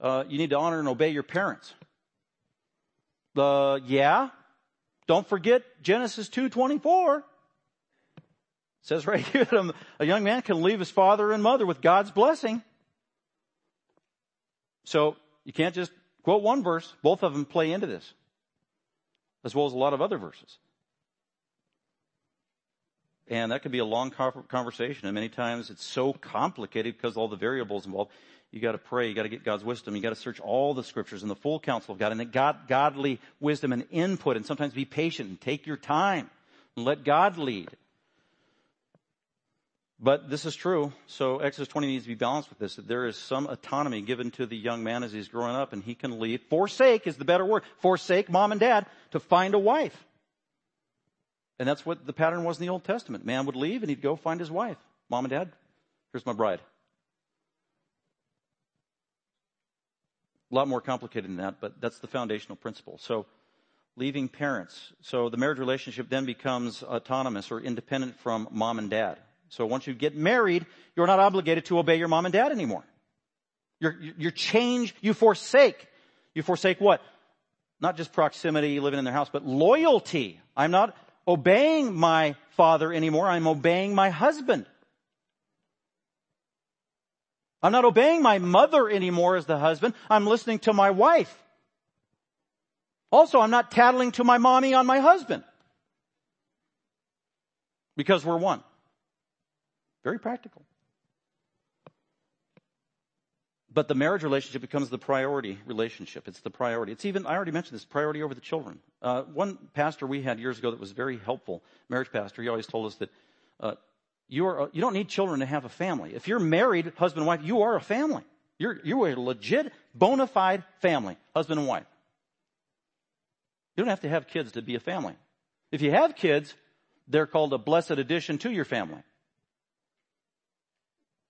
uh, you need to honor and obey your parents. Uh, yeah, don't forget Genesis 2.24. It says right here that a young man can leave his father and mother with God's blessing. So you can't just quote one verse. Both of them play into this, as well as a lot of other verses. And that could be a long conversation, and many times it's so complicated because all the variables involved you got to pray. You got to get God's wisdom. You got to search all the scriptures and the full counsel of God and the God, godly wisdom and input and sometimes be patient and take your time and let God lead. But this is true. So Exodus 20 needs to be balanced with this. There is some autonomy given to the young man as he's growing up and he can leave. Forsake is the better word. Forsake mom and dad to find a wife. And that's what the pattern was in the Old Testament. Man would leave and he'd go find his wife. Mom and dad, here's my bride. A lot more complicated than that, but that's the foundational principle. So, leaving parents. So the marriage relationship then becomes autonomous or independent from mom and dad. So once you get married, you're not obligated to obey your mom and dad anymore. You're, you're change, you forsake. You forsake what? Not just proximity, living in their house, but loyalty. I'm not obeying my father anymore. I'm obeying my husband. I'm not obeying my mother anymore as the husband. I'm listening to my wife. Also, I'm not tattling to my mommy on my husband. Because we're one. Very practical. But the marriage relationship becomes the priority relationship. It's the priority. It's even, I already mentioned this, priority over the children. Uh, one pastor we had years ago that was very helpful, marriage pastor, he always told us that uh, you, are, you don't need children to have a family. If you're married, husband and wife, you are a family. You're, you're a legit, bona fide family, husband and wife. You don't have to have kids to be a family. If you have kids, they're called a blessed addition to your family.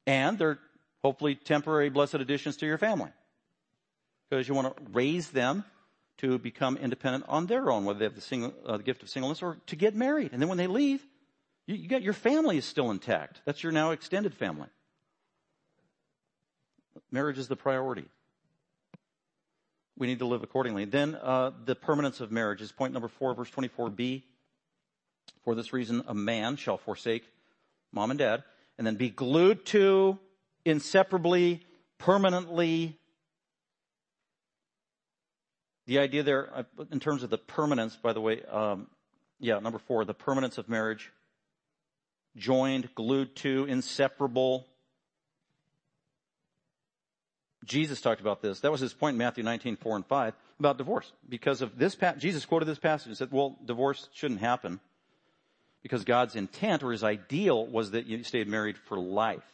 And they're hopefully temporary blessed additions to your family. Because you want to raise them to become independent on their own, whether they have the, single, uh, the gift of singleness or to get married. And then when they leave, you, you got your family is still intact. That's your now extended family. Marriage is the priority. We need to live accordingly. Then uh, the permanence of marriage is point number four, verse 24b. For this reason, a man shall forsake mom and dad and then be glued to inseparably, permanently. The idea there, uh, in terms of the permanence, by the way, um, yeah, number four, the permanence of marriage, joined, glued to, inseparable. Jesus talked about this. That was his point in Matthew 19, 4 and 5 about divorce. Because of this, Jesus quoted this passage and said, well, divorce shouldn't happen because God's intent or his ideal was that you stayed married for life.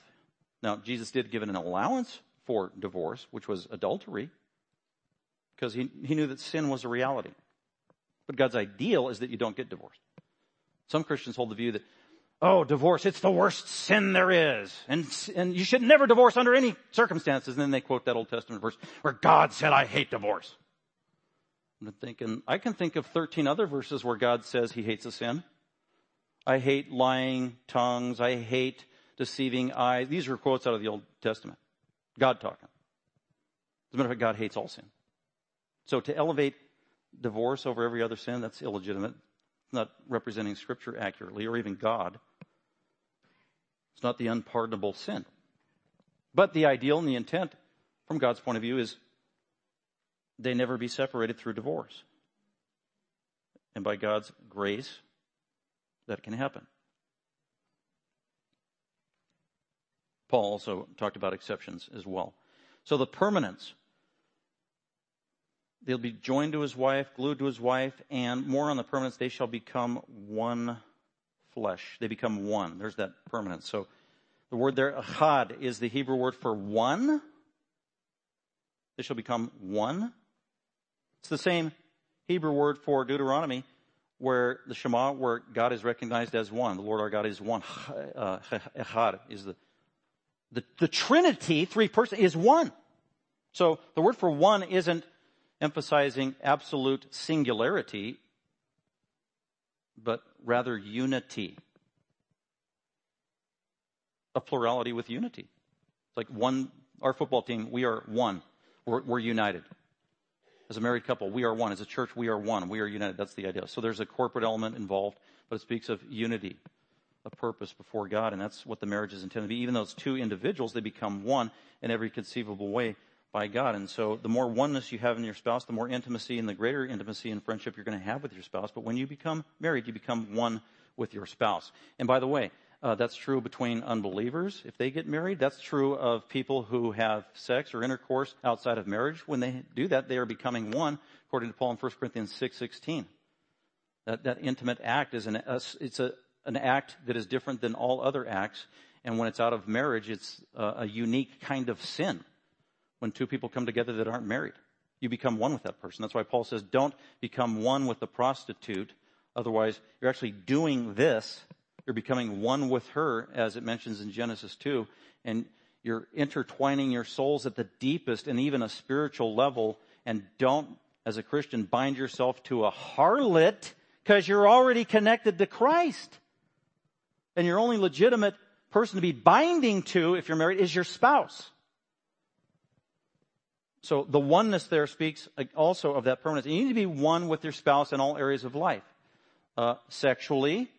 Now, Jesus did give an allowance for divorce, which was adultery, because he, he knew that sin was a reality. But God's ideal is that you don't get divorced. Some Christians hold the view that, oh, divorce, it's the worst sin there is. And, and you should never divorce under any circumstances. And then they quote that Old Testament verse where God said, I hate divorce. I'm thinking, I can think of 13 other verses where God says he hates a sin. I hate lying tongues. I hate deceiving eyes. These are quotes out of the Old Testament. God talking. As a matter of fact, God hates all sin. So to elevate divorce over every other sin, that's illegitimate. not representing Scripture accurately or even God. It's not the unpardonable sin. But the ideal and the intent from God's point of view is they never be separated through divorce. And by God's grace, that can happen. Paul also talked about exceptions as well. So the permanence. They'll be joined to his wife, glued to his wife, and more on the permanence, they shall become one flesh. They become one. There's that permanence. So the word there, achad, is the Hebrew word for one. They shall become one. It's the same Hebrew word for Deuteronomy where the Shema, where God is recognized as one. The Lord our God is one. Uh, echad is the, the, the Trinity, three persons, is one. So the word for one isn't emphasizing absolute singularity, but rather unity. A plurality with unity. It's like one, our football team, we are one. We're, we're united. As a married couple, we are one. As a church, we are one. We are united. That's the idea. So there's a corporate element involved, but it speaks of unity, a purpose before God, and that's what the marriage is intended to be. Even though it's two individuals, they become one in every conceivable way by God. And so the more oneness you have in your spouse, the more intimacy and the greater intimacy and friendship you're going to have with your spouse. But when you become married, you become one with your spouse. And by the way, uh, that's true between unbelievers if they get married. That's true of people who have sex or intercourse outside of marriage. When they do that, they are becoming one, according to Paul in 1 Corinthians 6.16. That, that intimate act is an, a, it's a, an act that is different than all other acts. And when it's out of marriage, it's a, a unique kind of sin. When two people come together that aren't married, you become one with that person. That's why Paul says, don't become one with the prostitute. Otherwise, you're actually doing this you're becoming one with her, as it mentions in Genesis 2, and you're intertwining your souls at the deepest and even a spiritual level. And don't, as a Christian, bind yourself to a harlot because you're already connected to Christ. And your only legitimate person to be binding to, if you're married, is your spouse. So the oneness there speaks also of that permanence. You need to be one with your spouse in all areas of life. Uh, sexually,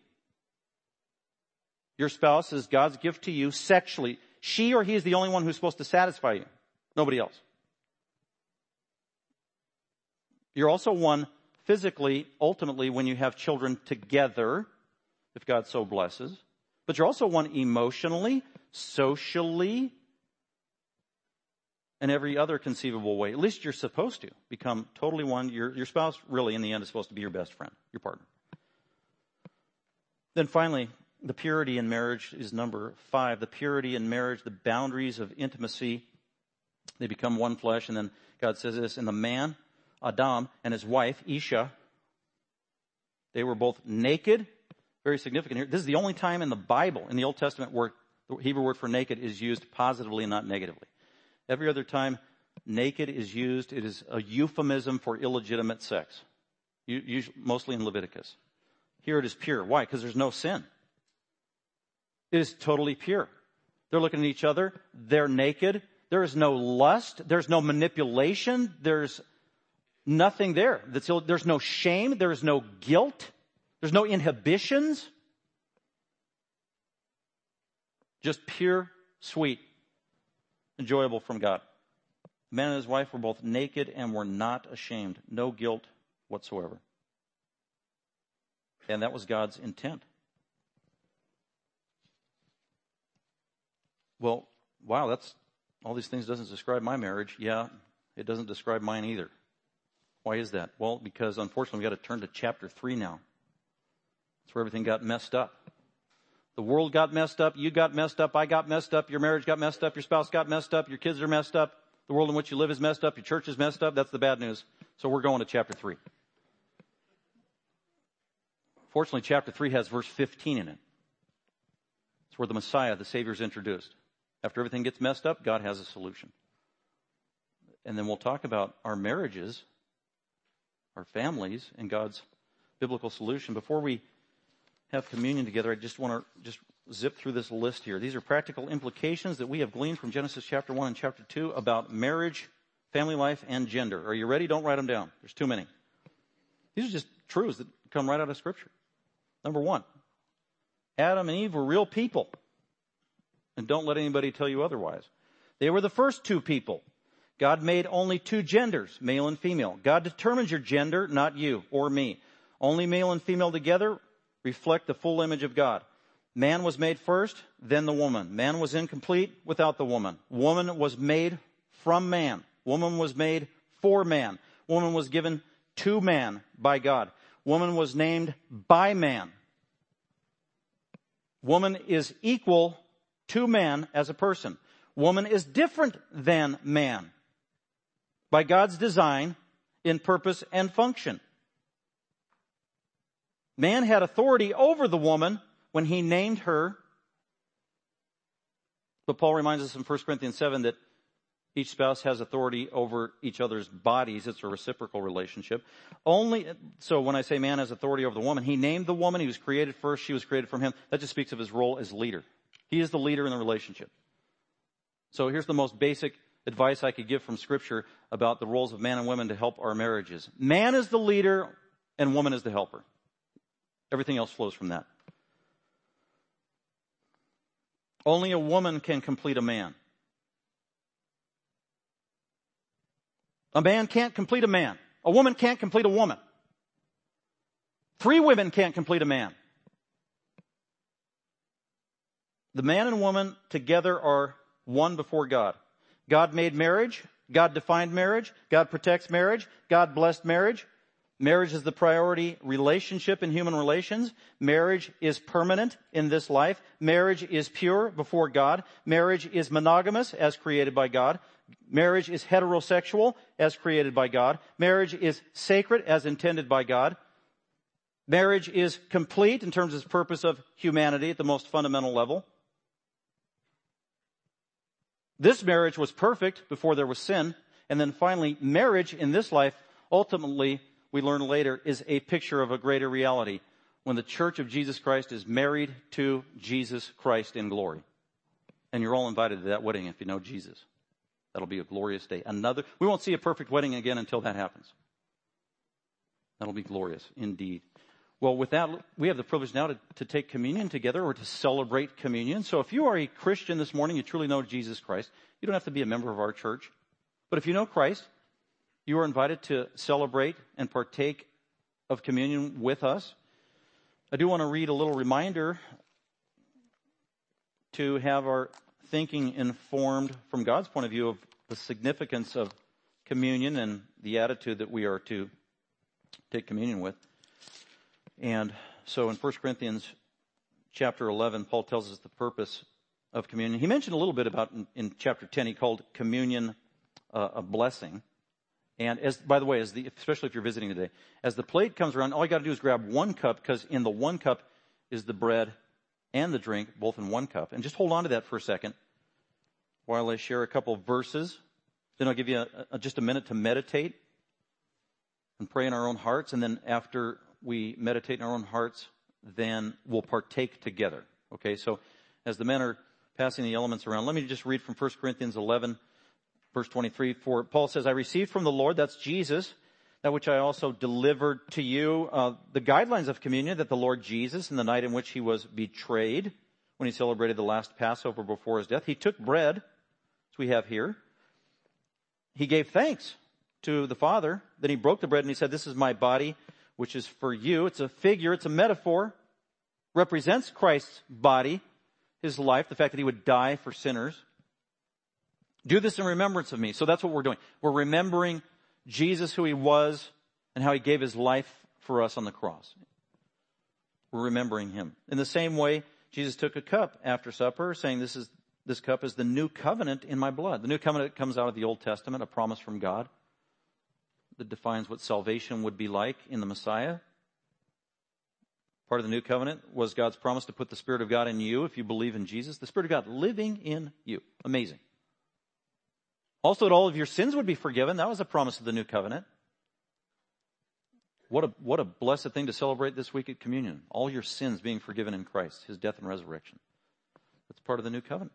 your spouse is God's gift to you sexually. She or he is the only one who's supposed to satisfy you. Nobody else. You're also one physically, ultimately, when you have children together, if God so blesses. But you're also one emotionally, socially, and every other conceivable way. At least you're supposed to become totally one. Your, your spouse really, in the end, is supposed to be your best friend, your partner. Then finally, the purity in marriage is number five. The purity in marriage, the boundaries of intimacy They become one flesh, and then God says this, and the man, Adam, and his wife, Isha, they were both naked. Very significant here. This is the only time in the Bible, in the Old Testament, where the Hebrew word for naked is used positively and not negatively. Every other time naked is used, it is a euphemism for illegitimate sex. Usually, mostly in Leviticus. Here it is pure. Why? Because there's no sin. Is totally pure. They're looking at each other. They're naked. There is no lust. There's no manipulation. There's nothing there. There's no shame. There's no guilt. There's no inhibitions. Just pure, sweet, enjoyable from God. The man and his wife were both naked and were not ashamed. No guilt whatsoever. And that was God's intent. Well, wow, that's all these things doesn't describe my marriage. Yeah, it doesn't describe mine either. Why is that? Well, because unfortunately we got to turn to chapter 3 now. That's where everything got messed up. The world got messed up, you got messed up, I got messed up, your marriage got messed up, your spouse got messed up, your kids are messed up, the world in which you live is messed up, your church is messed up. That's the bad news. So we're going to chapter 3. Fortunately, chapter 3 has verse 15 in it. It's where the Messiah, the Savior, is introduced. After everything gets messed up, God has a solution. And then we'll talk about our marriages, our families, and God's biblical solution. Before we have communion together, I just want to just zip through this list here. These are practical implications that we have gleaned from Genesis chapter 1 and chapter 2 about marriage, family life, and gender. Are you ready? Don't write them down. There's too many. These are just truths that come right out of Scripture. Number one, Adam and Eve were real people. And don't let anybody tell you otherwise. They were the first two people. God made only two genders, male and female. God determines your gender, not you or me. Only male and female together reflect the full image of God. Man was made first, then the woman. Man was incomplete without the woman. Woman was made from man. Woman was made for man. Woman was given to man by God. Woman was named by man. Woman is equal to man as a person. Woman is different than man by God's design in purpose and function. Man had authority over the woman when he named her. But Paul reminds us in 1 Corinthians 7 that each spouse has authority over each other's bodies. It's a reciprocal relationship. Only, so when I say man has authority over the woman, he named the woman. He was created first. She was created from him. That just speaks of his role as leader. He is the leader in the relationship. So here's the most basic advice I could give from scripture about the roles of man and women to help our marriages. Man is the leader and woman is the helper. Everything else flows from that. Only a woman can complete a man. A man can't complete a man. A woman can't complete a woman. Three women can't complete a man. The man and woman together are one before God. God made marriage. God defined marriage. God protects marriage. God blessed marriage. Marriage is the priority relationship in human relations. Marriage is permanent in this life. Marriage is pure before God. Marriage is monogamous as created by God. Marriage is heterosexual as created by God. Marriage is sacred as intended by God. Marriage is complete in terms of its purpose of humanity at the most fundamental level. This marriage was perfect before there was sin. And then finally, marriage in this life ultimately we learn later, is a picture of a greater reality when the church of Jesus Christ is married to Jesus Christ in glory. And you're all invited to that wedding if you know Jesus. That'll be a glorious day. Another, we won't see a perfect wedding again until that happens. That'll be glorious indeed. Well, with that, we have the privilege now to, to take communion together or to celebrate communion. So if you are a Christian this morning, you truly know Jesus Christ, you don't have to be a member of our church. But if you know Christ, you are invited to celebrate and partake of communion with us. I do want to read a little reminder to have our thinking informed from God's point of view of the significance of communion and the attitude that we are to take communion with. And so in 1 Corinthians chapter 11, Paul tells us the purpose of communion. He mentioned a little bit about in, in chapter 10, he called communion uh, a blessing. And as, by the way, as the, especially if you're visiting today, as the plate comes around, all you got to do is grab one cup because in the one cup is the bread and the drink, both in one cup. And just hold on to that for a second while I share a couple verses. Then I'll give you a, a, just a minute to meditate and pray in our own hearts. And then after we meditate in our own hearts, then we'll partake together. Okay, so as the men are passing the elements around, let me just read from 1 Corinthians 11, verse 23. For Paul says, I received from the Lord, that's Jesus, that which I also delivered to you, uh, the guidelines of communion that the Lord Jesus, in the night in which he was betrayed, when he celebrated the last Passover before his death, he took bread, as we have here. He gave thanks to the Father. Then he broke the bread and he said, this is my body, which is for you. It's a figure, it's a metaphor, represents Christ's body, his life, the fact that he would die for sinners. Do this in remembrance of me. So that's what we're doing. We're remembering Jesus, who he was, and how he gave his life for us on the cross. We're remembering him. In the same way, Jesus took a cup after supper, saying, this is, this cup is the new covenant in my blood. The new covenant comes out of the Old Testament, a promise from God that defines what salvation would be like in the Messiah. Part of the new covenant was God's promise to put the Spirit of God in you if you believe in Jesus. The Spirit of God living in you. Amazing. Also that all of your sins would be forgiven. That was a promise of the new covenant. What a, what a blessed thing to celebrate this week at communion. All your sins being forgiven in Christ, His death and resurrection. That's part of the new covenant.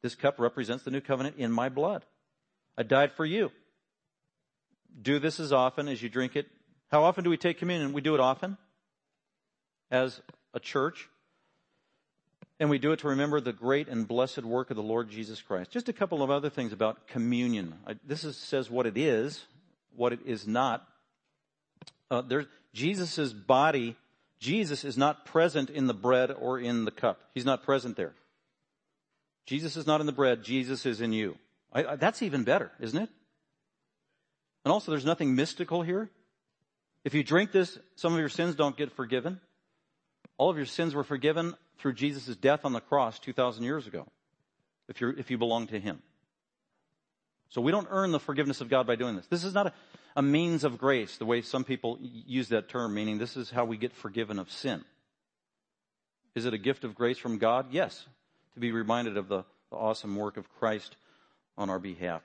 This cup represents the new covenant in my blood. I died for you. Do this as often as you drink it. How often do we take communion? We do it often as a church. And we do it to remember the great and blessed work of the Lord Jesus Christ. Just a couple of other things about communion. I, this is, says what it is, what it is not. Uh, there, Jesus' body, Jesus is not present in the bread or in the cup. He's not present there. Jesus is not in the bread. Jesus is in you. I, I, that's even better, isn't it? And also, there's nothing mystical here. If you drink this, some of your sins don't get forgiven. All of your sins were forgiven through Jesus' death on the cross 2,000 years ago, if, you're, if you belong to Him. So we don't earn the forgiveness of God by doing this. This is not a, a means of grace, the way some people use that term, meaning this is how we get forgiven of sin. Is it a gift of grace from God? Yes. To be reminded of the, the awesome work of Christ on our behalf.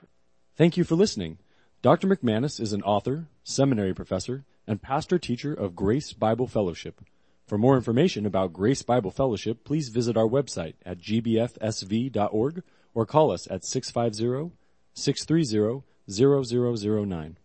Thank you for listening. Dr. McManus is an author, seminary professor, and pastor teacher of Grace Bible Fellowship. For more information about Grace Bible Fellowship, please visit our website at gbfsv.org or call us at 650 630 0009.